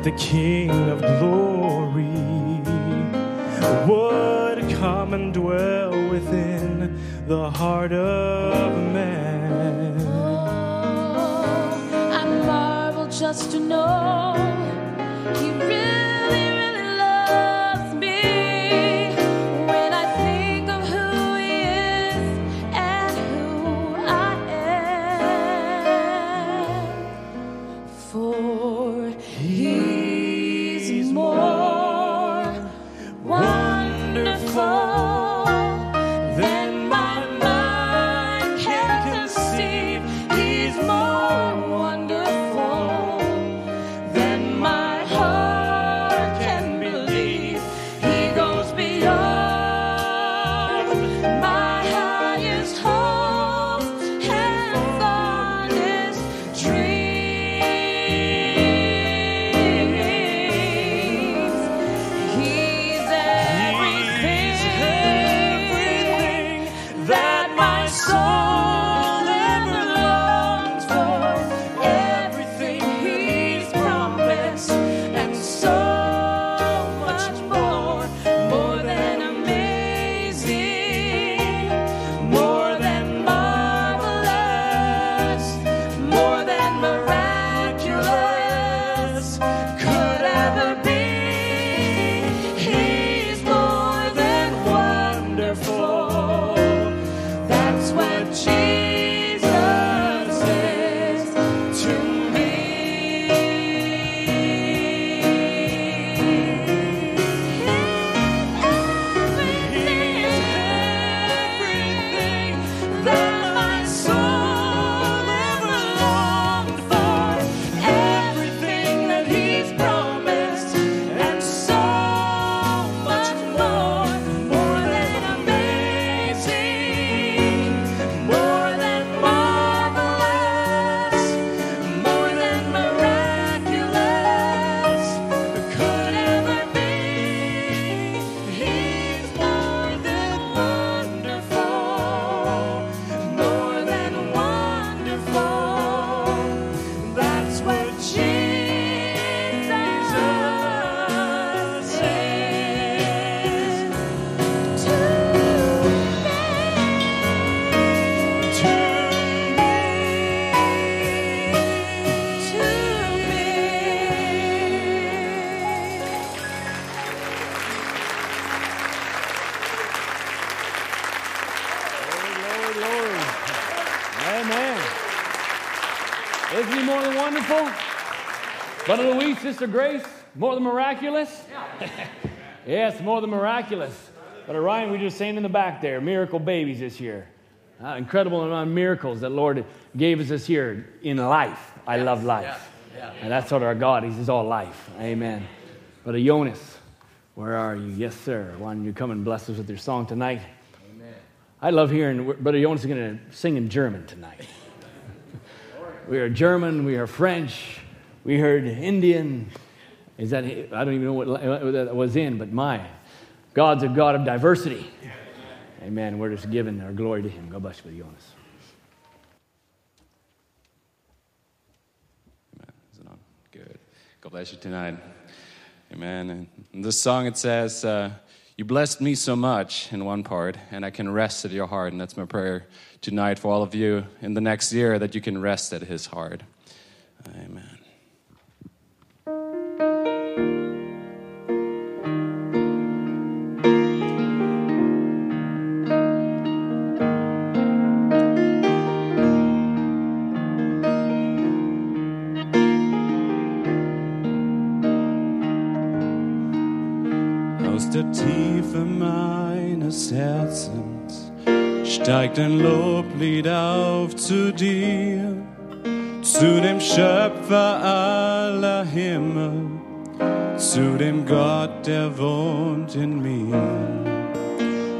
the King. Sister Grace, more than miraculous? yes, more than miraculous. But Orion, we just saying in the back there, miracle babies this year. Uh, incredible amount of miracles that Lord gave us this year in life. I love life. And that's what our God. is, just all life. Amen. Brother Jonas, where are you? Yes, sir. Why don't you come and bless us with your song tonight? Amen. I love hearing Brother Jonas is going to sing in German tonight. we are German, we are French, we heard Indian. Is that I don't even know what what that was in, but my God's a God of diversity. Amen. We're just giving our glory to Him. God bless you, Brother Jonas. Is it on? Good. God bless you tonight. Amen. And in this song it says, uh, You blessed me so much in one part, and I can rest at your heart. And that's my prayer tonight for all of you in the next year that you can rest at his heart. Amen. Tiefe meines Herzens steigt ein Loblied auf zu dir, zu dem Schöpfer aller Himmel, zu dem Gott, der wohnt in mir.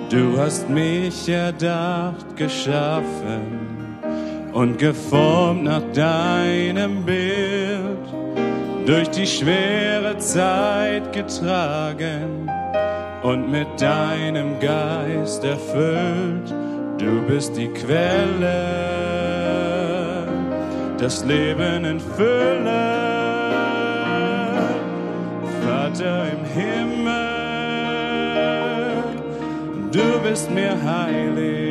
Du hast mich erdacht, geschaffen und geformt nach deinem Bild, durch die schwere Zeit getragen und mit deinem Geist erfüllt. Du bist die Quelle, das Leben in Fülle, Vater im Himmel, du bist mir heilig,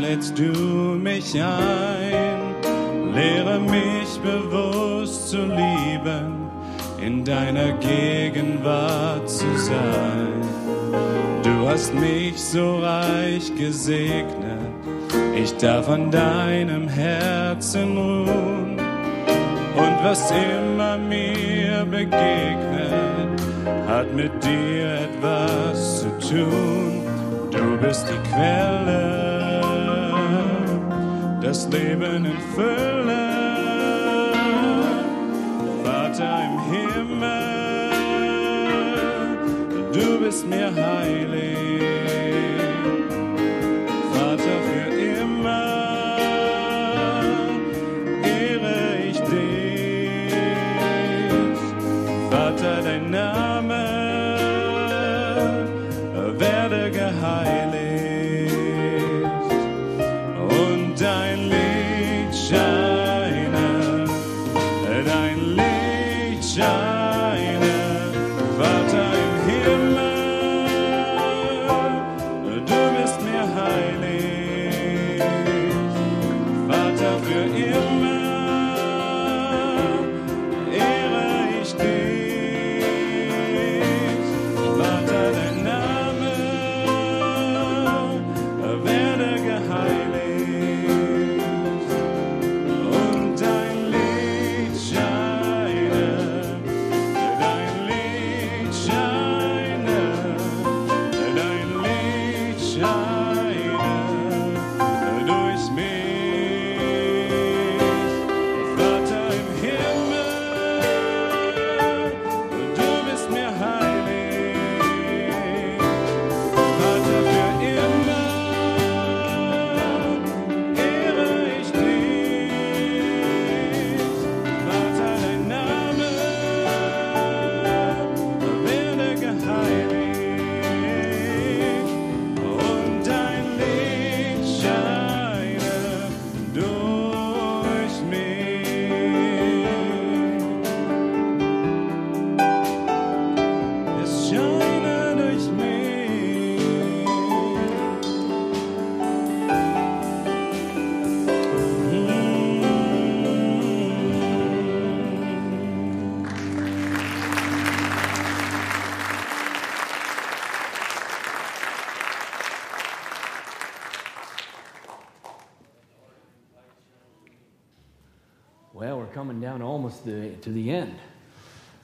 lädst du mich ein. Lehre mich bewusst zu lieben, in deiner Gegenwart zu sein. Du hast mich so reich gesegnet, ich darf an deinem Herzen ruhen. Und was immer mir begegnet, hat mit dir etwas zu tun. Du bist die Quelle, das Leben in Fülle. Vater im Himmel, du bist mir heilig.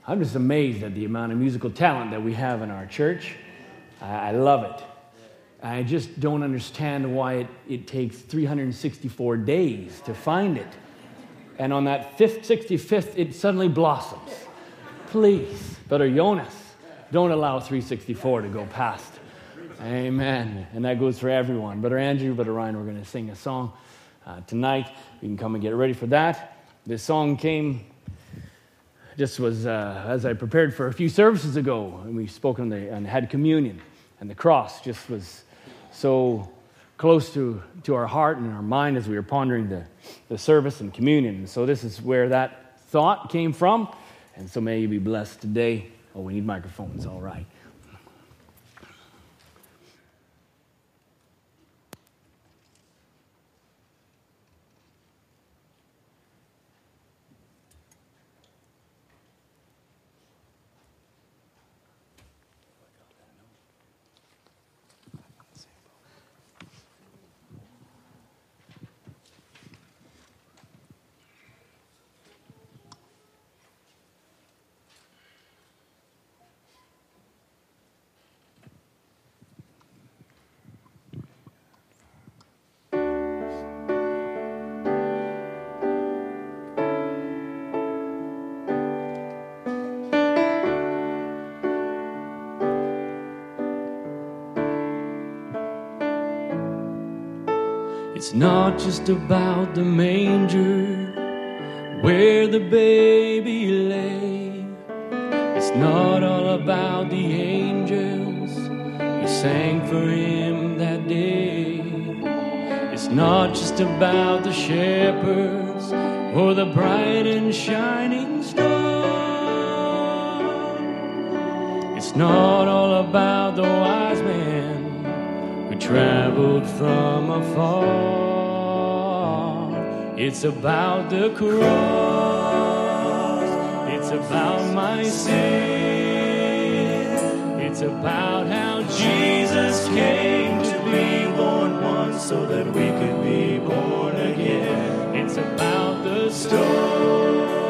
I'm just amazed at the amount of musical talent that we have in our church. I, I love it. I just don't understand why it, it takes 364 days to find it. And on that fifth, 65th, it suddenly blossoms. Please, Brother Jonas, don't allow 364 to go past. Amen. And that goes for everyone. Brother Andrew, Brother Ryan, we're going to sing a song uh, tonight. You can come and get ready for that. This song came, just was uh, as I prepared for a few services ago, and we spoke on the, and had communion, and the cross just was so close to, to our heart and our mind as we were pondering the, the service and communion. And so this is where that thought came from. And so may you be blessed today. Oh, we need microphones, all right. It's not just about the manger where the baby lay. It's not all about the angels who sang for him that day. It's not just about the shepherds or the bright and shining star. It's not all about the traveled from afar. It's about the cross. It's about my sin. It's about how Jesus came to be born once so that we could be born again. It's about the stone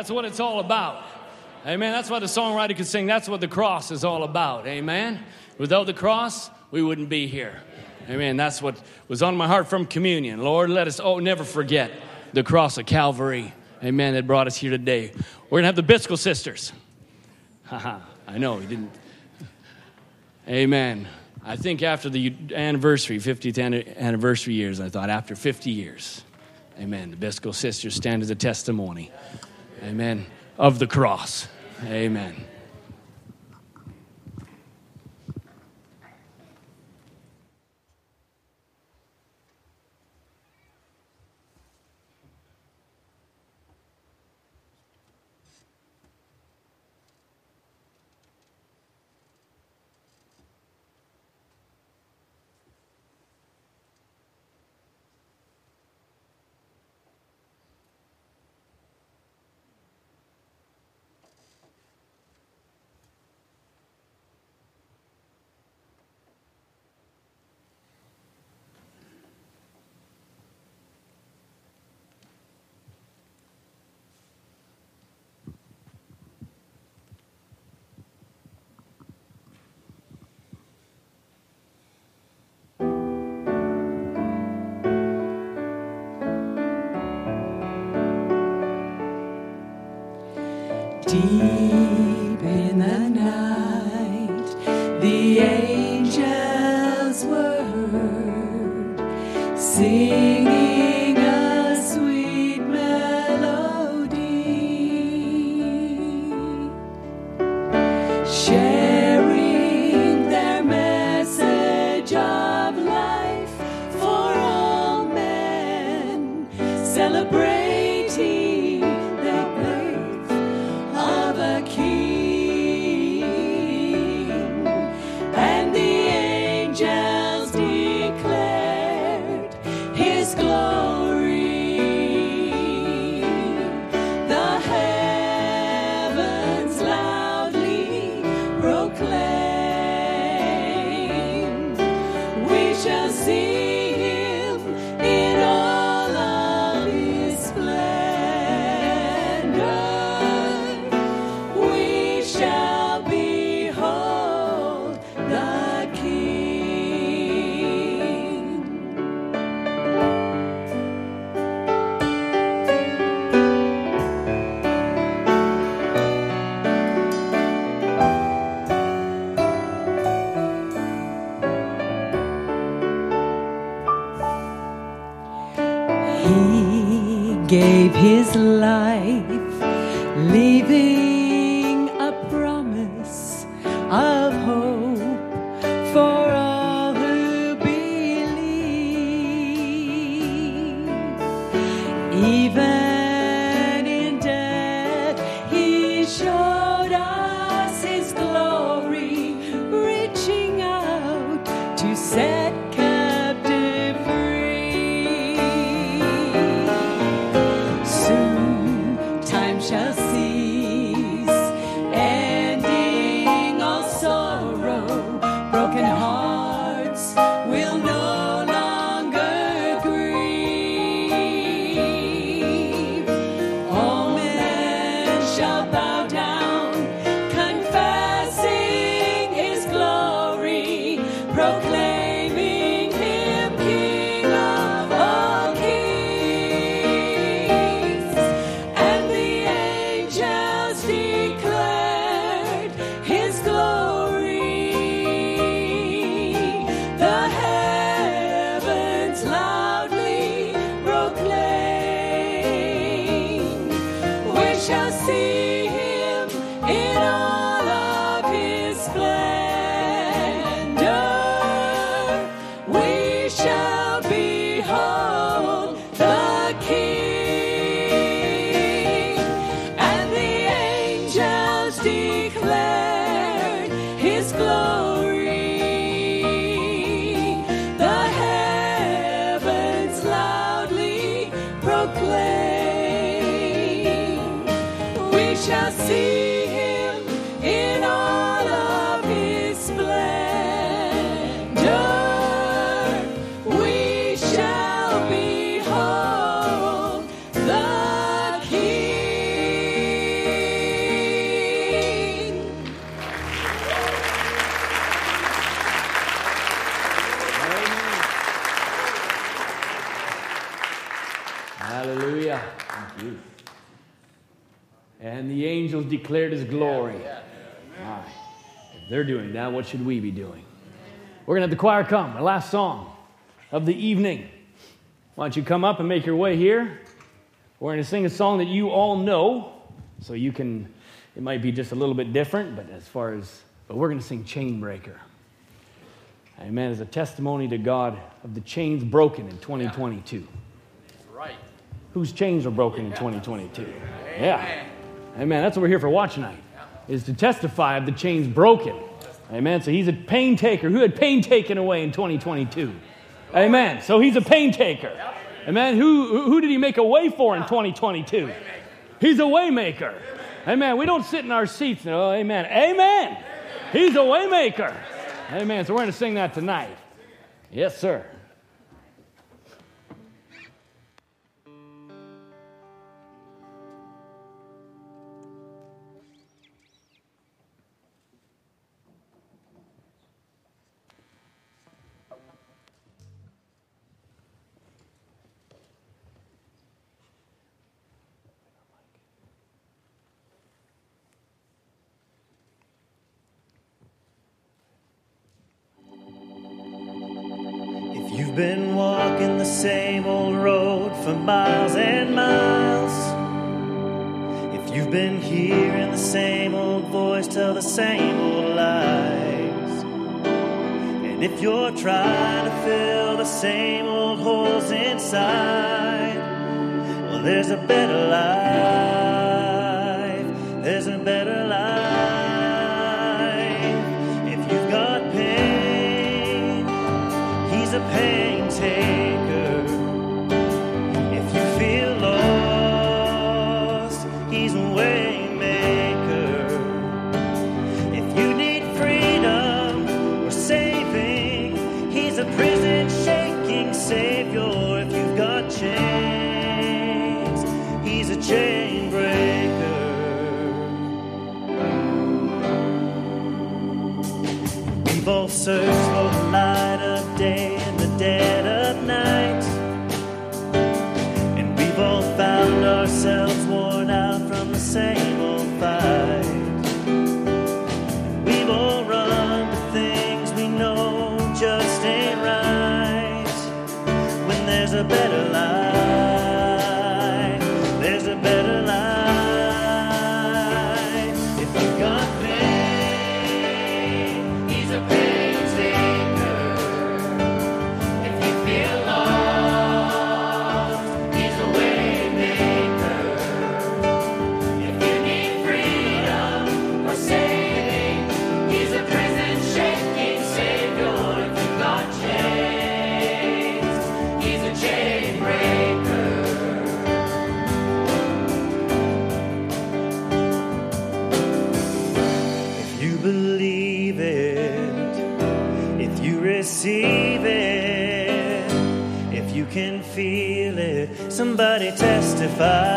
That's what it's all about. Amen. That's why the songwriter could sing, that's what the cross is all about. Amen. Without the cross, we wouldn't be here. Amen. That's what was on my heart from communion. Lord, let us oh never forget the cross of Calvary. Amen. That brought us here today. We're gonna have the Byskal sisters. Haha. I know he didn't. Amen. I think after the anniversary, 50th anniversary years, I thought after 50 years, amen, the Byskal sisters stand as a testimony, amen, of the cross. Amen. Deep what should we be doing? We're going to have the choir come, our last song of the evening. Why don't you come up and make your way here? We're going to sing a song that you all know, so you can, it might be just a little bit different, but as far as, but we're going to sing Chainbreaker. Amen. As a testimony to God of the chains broken in 2022. Right. Whose chains are broken in 2022? Yeah. Amen. That's what we're here for watch night, is to testify of the chains broken. Amen. So he's a pain taker. Who had pain taken away in 2022? Amen. So he's a pain taker. Amen. Who, who did he make a way for in 2022? He's a waymaker. Amen. We don't sit in our seats. Oh, amen. Amen. He's a waymaker. Amen. So we're going to sing that tonight. Yes, sir. You've been walking the same old road for miles and miles, if you've been hearing the same old voice tell the same old lies, and if you're trying to fill the same old holes inside, well, there's a better life. We've testify.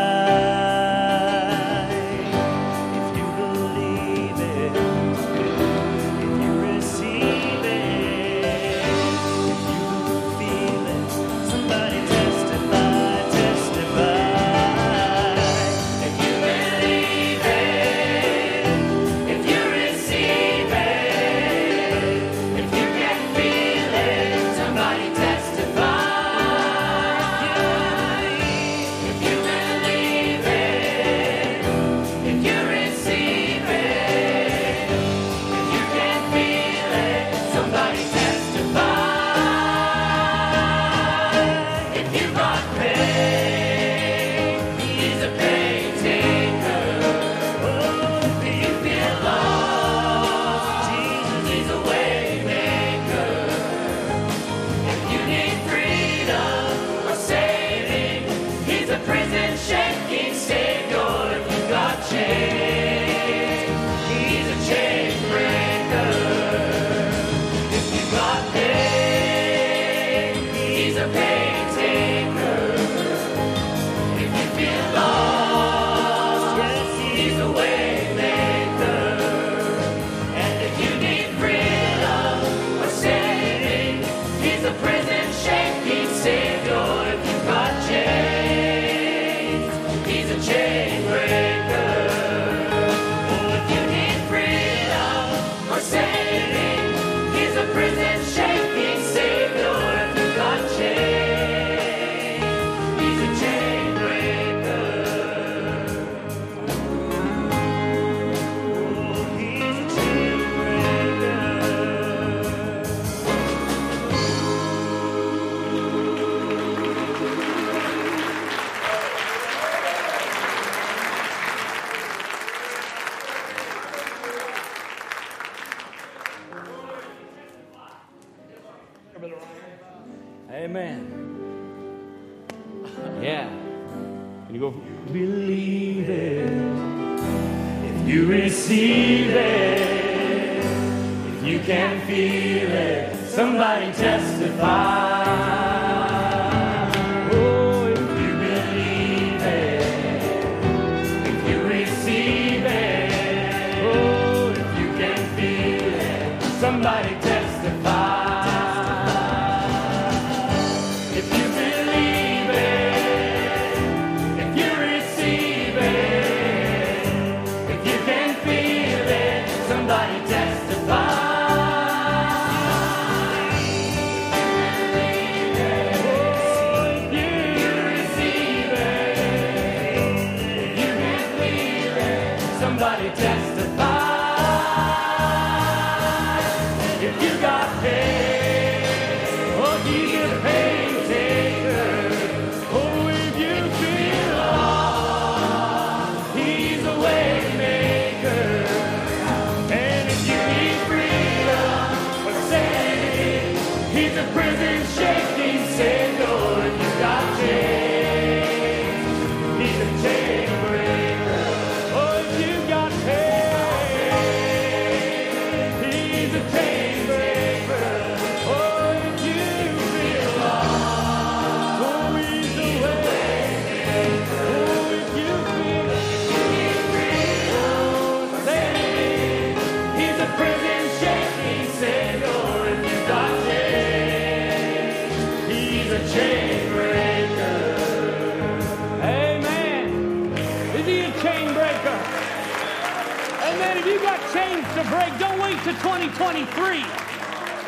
2023.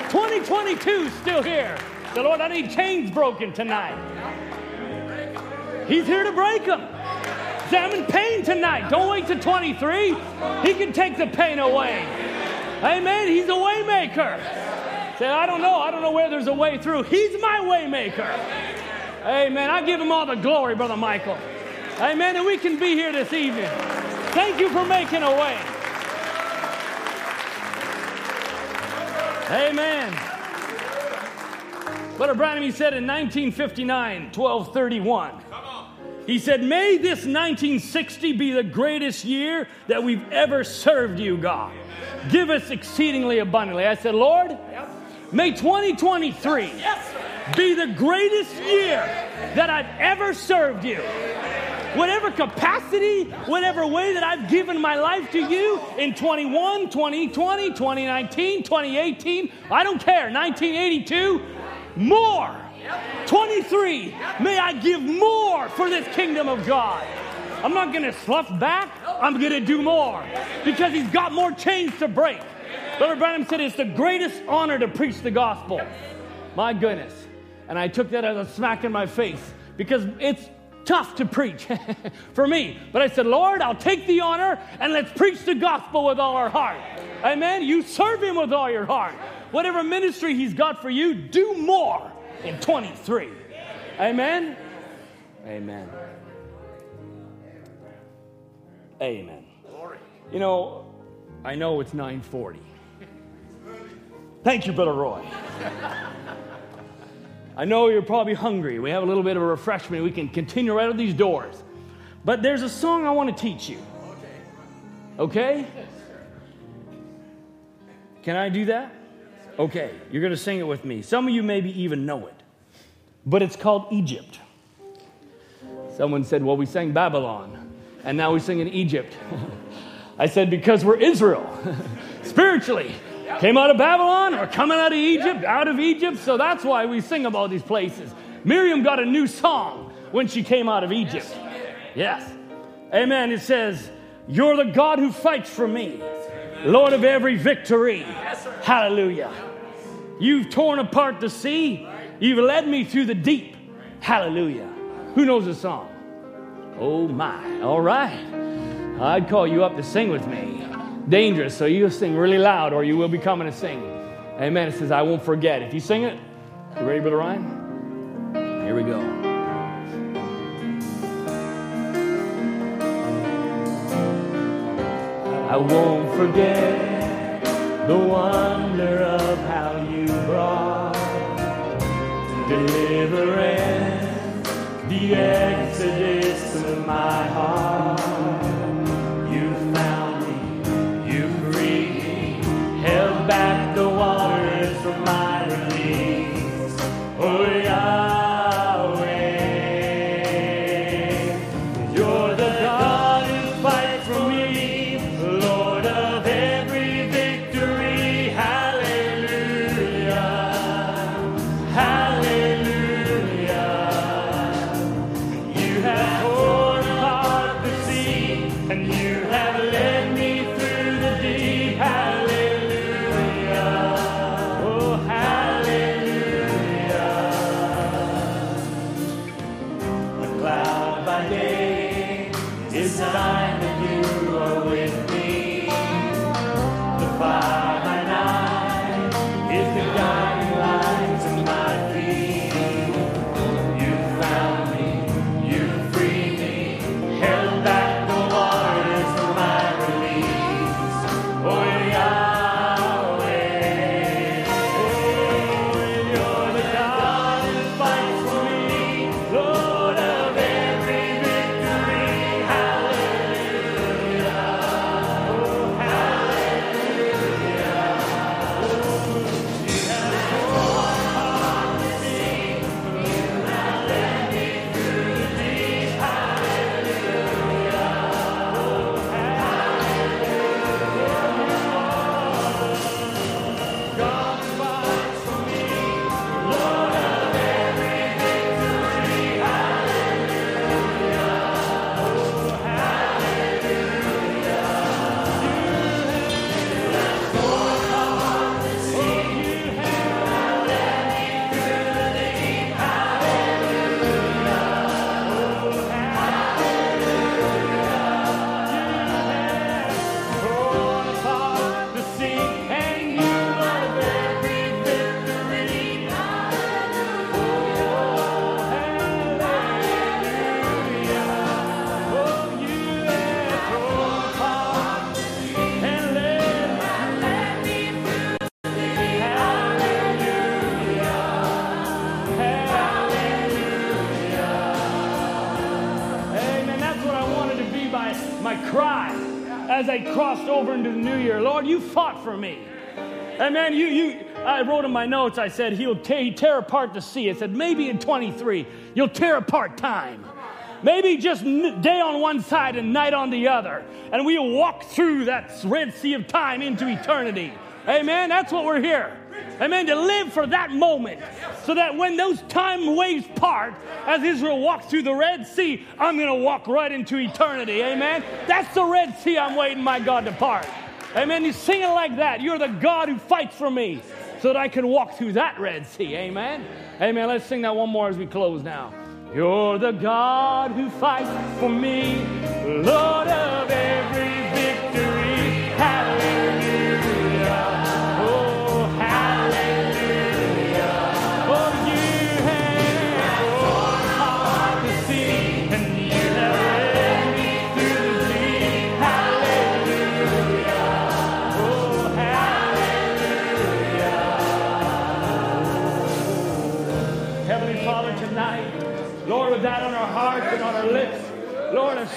2022 is still here. The Lord, I need chains broken tonight. He's here to break them. I'm in pain tonight. Don't wait till 23. He can take the pain away. Amen. He's a waymaker. Say, I don't know. I don't know where there's a way through. He's my waymaker. Amen. I give him all the glory, Brother Michael. Amen. And we can be here this evening. Thank you for making a way. Amen. Brother Branham, he said in 1959, 1231. He said, May this 1960 be the greatest year that we've ever served you, God. Give us exceedingly abundantly. I said, Lord, may 2023 be the greatest year that I've ever served you. Whatever capacity, whatever way that I've given my life to you in 21, 2020, 2019, 2018, I don't care, 1982, more. 23, may I give more for this kingdom of God. I'm not going to slough back, I'm going to do more because He's got more chains to break. Brother Branham said it's the greatest honor to preach the gospel. My goodness. And I took that as a smack in my face because it's tough to preach for me. But I said, Lord, I'll take the honor and let's preach the gospel with all our heart. Amen. You serve Him with all your heart. Whatever ministry He's got for you, do more in 23. Amen. Amen. Amen. You know, I know it's 940. Thank you, Brother Roy. I know you're probably hungry. We have a little bit of a refreshment. We can continue right out these doors. But there's a song I want to teach you. Okay? Can I do that? Okay, you're going to sing it with me. Some of you maybe even know it. But it's called Egypt. Someone said, Well, we sang Babylon, and now we sing in Egypt. I said, Because we're Israel, spiritually. Came out of Babylon, or coming out of Egypt, out of Egypt, so that's why we sing about these places. Miriam got a new song when she came out of Egypt. Yes. Amen. It says, You're the God who fights for me, Lord of every victory. Hallelujah. You've torn apart the sea, you've led me through the deep. Hallelujah. Who knows the song? Oh my. All right. I'd call you up to sing with me. Dangerous, so you sing really loud or you will be coming to sing. Amen. It says, I won't forget. If you sing it, you ready, Brother Ryan? Here we go. I won't forget the wonder of how you brought deliverance, the exodus of my heart. Notes, I said, He'll tear apart the sea. I said, maybe in 23, you'll tear apart time. Maybe just day on one side and night on the other. And we'll walk through that Red Sea of time into eternity. Amen. That's what we're here. Amen. To live for that moment so that when those time waves part, as Israel walked through the Red Sea, I'm going to walk right into eternity. Amen. That's the Red Sea I'm waiting my God to part. Amen. You sing it like that. You're the God who fights for me so that I can walk through that Red Sea. Amen. Amen. Let's sing that one more as we close now. You're the God who fights for me, Lord of every victory.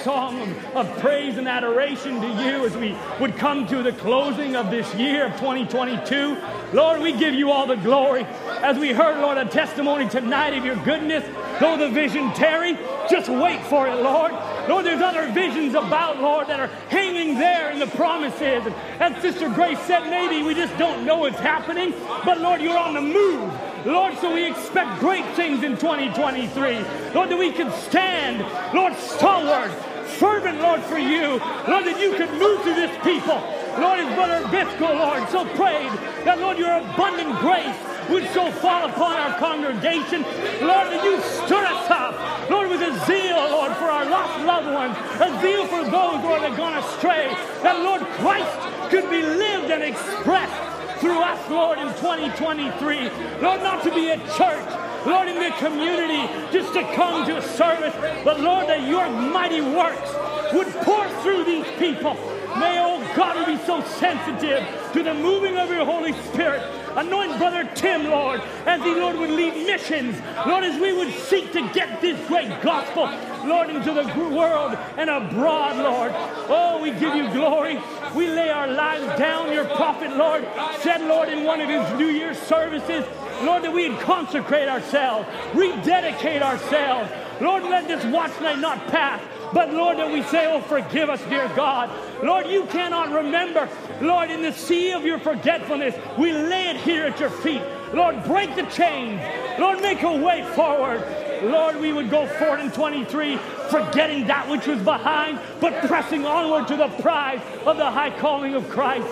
Song of, of praise and adoration to you as we would come to the closing of this year of 2022. Lord, we give you all the glory. As we heard, Lord, a testimony tonight of your goodness, though the vision tarry, just wait for it, Lord. Lord, there's other visions about, Lord, that are hanging there in the promises. And as Sister Grace said, maybe we just don't know what's happening, but Lord, you're on the move. Lord, so we expect great things in 2023. Lord, that we can stand, Lord, stalwart, fervent, Lord, for you. Lord, that you could move through this people. Lord, as Brother Byskal, Lord, so prayed that, Lord, your abundant grace would so fall upon our congregation. Lord, that you stir us up, Lord, with a zeal, Lord, for our lost loved ones, a zeal for those, Lord, that have gone astray, that, Lord, Christ could be lived and expressed through us, Lord, in 2023. Lord, not to be a church, Lord, in the community, just to come to a service, but Lord, that your mighty works would pour through these people. May, oh God, we be so sensitive to the moving of your Holy Spirit Anoint Brother Tim, Lord, as he, Lord, would lead missions. Lord, as we would seek to get this great gospel, Lord, into the world and abroad, Lord. Oh, we give you glory. We lay our lives down. Your prophet, Lord, said, Lord, in one of his New Year's services, Lord, that we'd consecrate ourselves, rededicate ourselves. Lord, let this watch night not pass. But Lord, that we say, Oh, forgive us, dear God. Lord, you cannot remember. Lord, in the sea of your forgetfulness, we lay it here at your feet. Lord, break the chains. Lord, make a way forward. Lord, we would go forward in 23, forgetting that which was behind, but pressing onward to the prize of the high calling of Christ.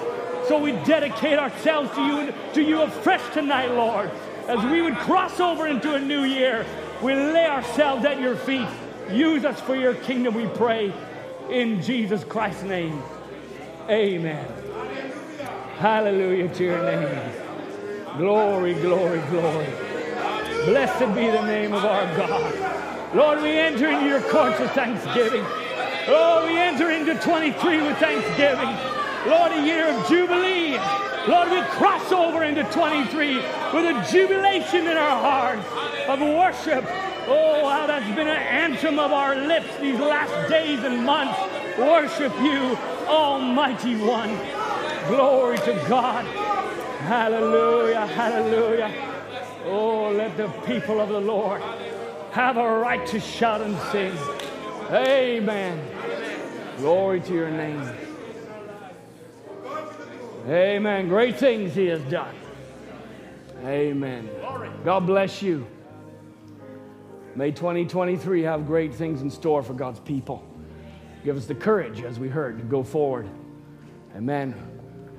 So we dedicate ourselves to you, to you afresh tonight, Lord. As we would cross over into a new year, we lay ourselves at your feet. Use us for your kingdom, we pray. In Jesus Christ's name. Amen. Hallelujah to your name. Glory, glory, glory. Blessed be the name of our God. Lord, we enter into your courts with thanksgiving. Oh, we enter into 23 with thanksgiving. Lord, a year of jubilee. Lord, we cross over into 23 with a jubilation in our hearts of worship. Oh, how that's been an anthem of our lips these last days and months. Worship you, Almighty One. Glory to God. Hallelujah, hallelujah. Oh, let the people of the Lord have a right to shout and sing. Amen. Glory to your name. Amen. Great things he has done. Amen. God bless you. May 2023 have great things in store for God's people. Give us the courage, as we heard, to go forward. Amen.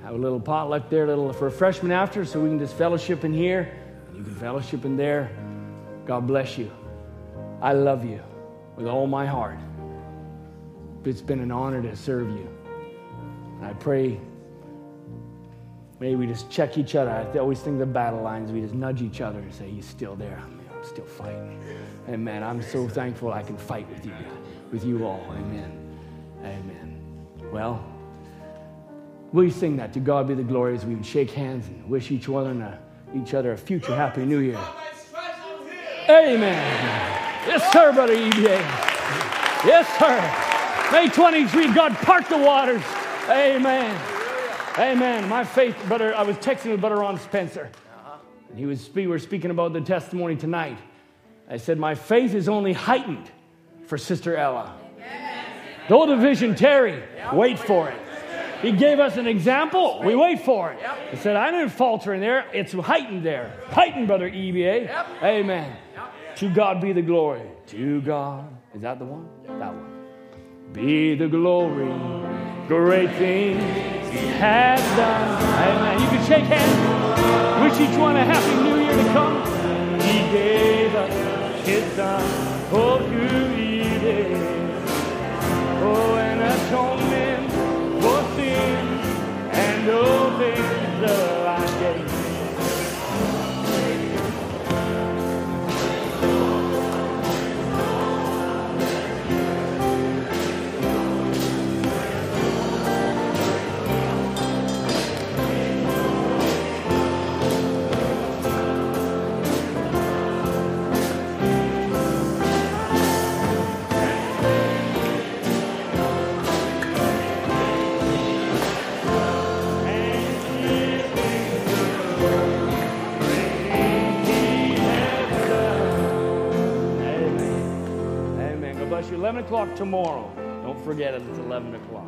Have a little potluck there, a little refreshment after, so we can just fellowship in here. You can fellowship in there. God bless you. I love you with all my heart. It's been an honor to serve you. I pray, may we just check each other. I always think the battle lines, we just nudge each other and say, He's still there. I'm still fighting. Amen. I'm so thankful I can fight with you, with you all. Amen. Amen. Well, we sing that to God be the glory as we would shake hands and wish each other a, uh, each other a future happy new year. Amen. Yes, sir, Brother EBA. Yes, sir. May 23, God part the waters. Amen. Amen. My faith, brother, I was texting with Brother Ron Spencer. And he was, we were speaking about the testimony tonight. I said, My faith is only heightened for Sister Ella. Though the vision tarry, wait for it. He gave us an example. We wait for it. He said, I didn't falter in there. It's heightened there. Heightened, brother EBA. Amen. To God be the glory. To God. Is that the one? That one. Be the glory. Great things He has done. Amen. You can shake hands. Wish each one a happy new year to come. He gave us His Son. Oh, to Eden. Oh, an atonement for sin and all things the 11 o'clock tomorrow. Don't forget it. It's 11 o'clock.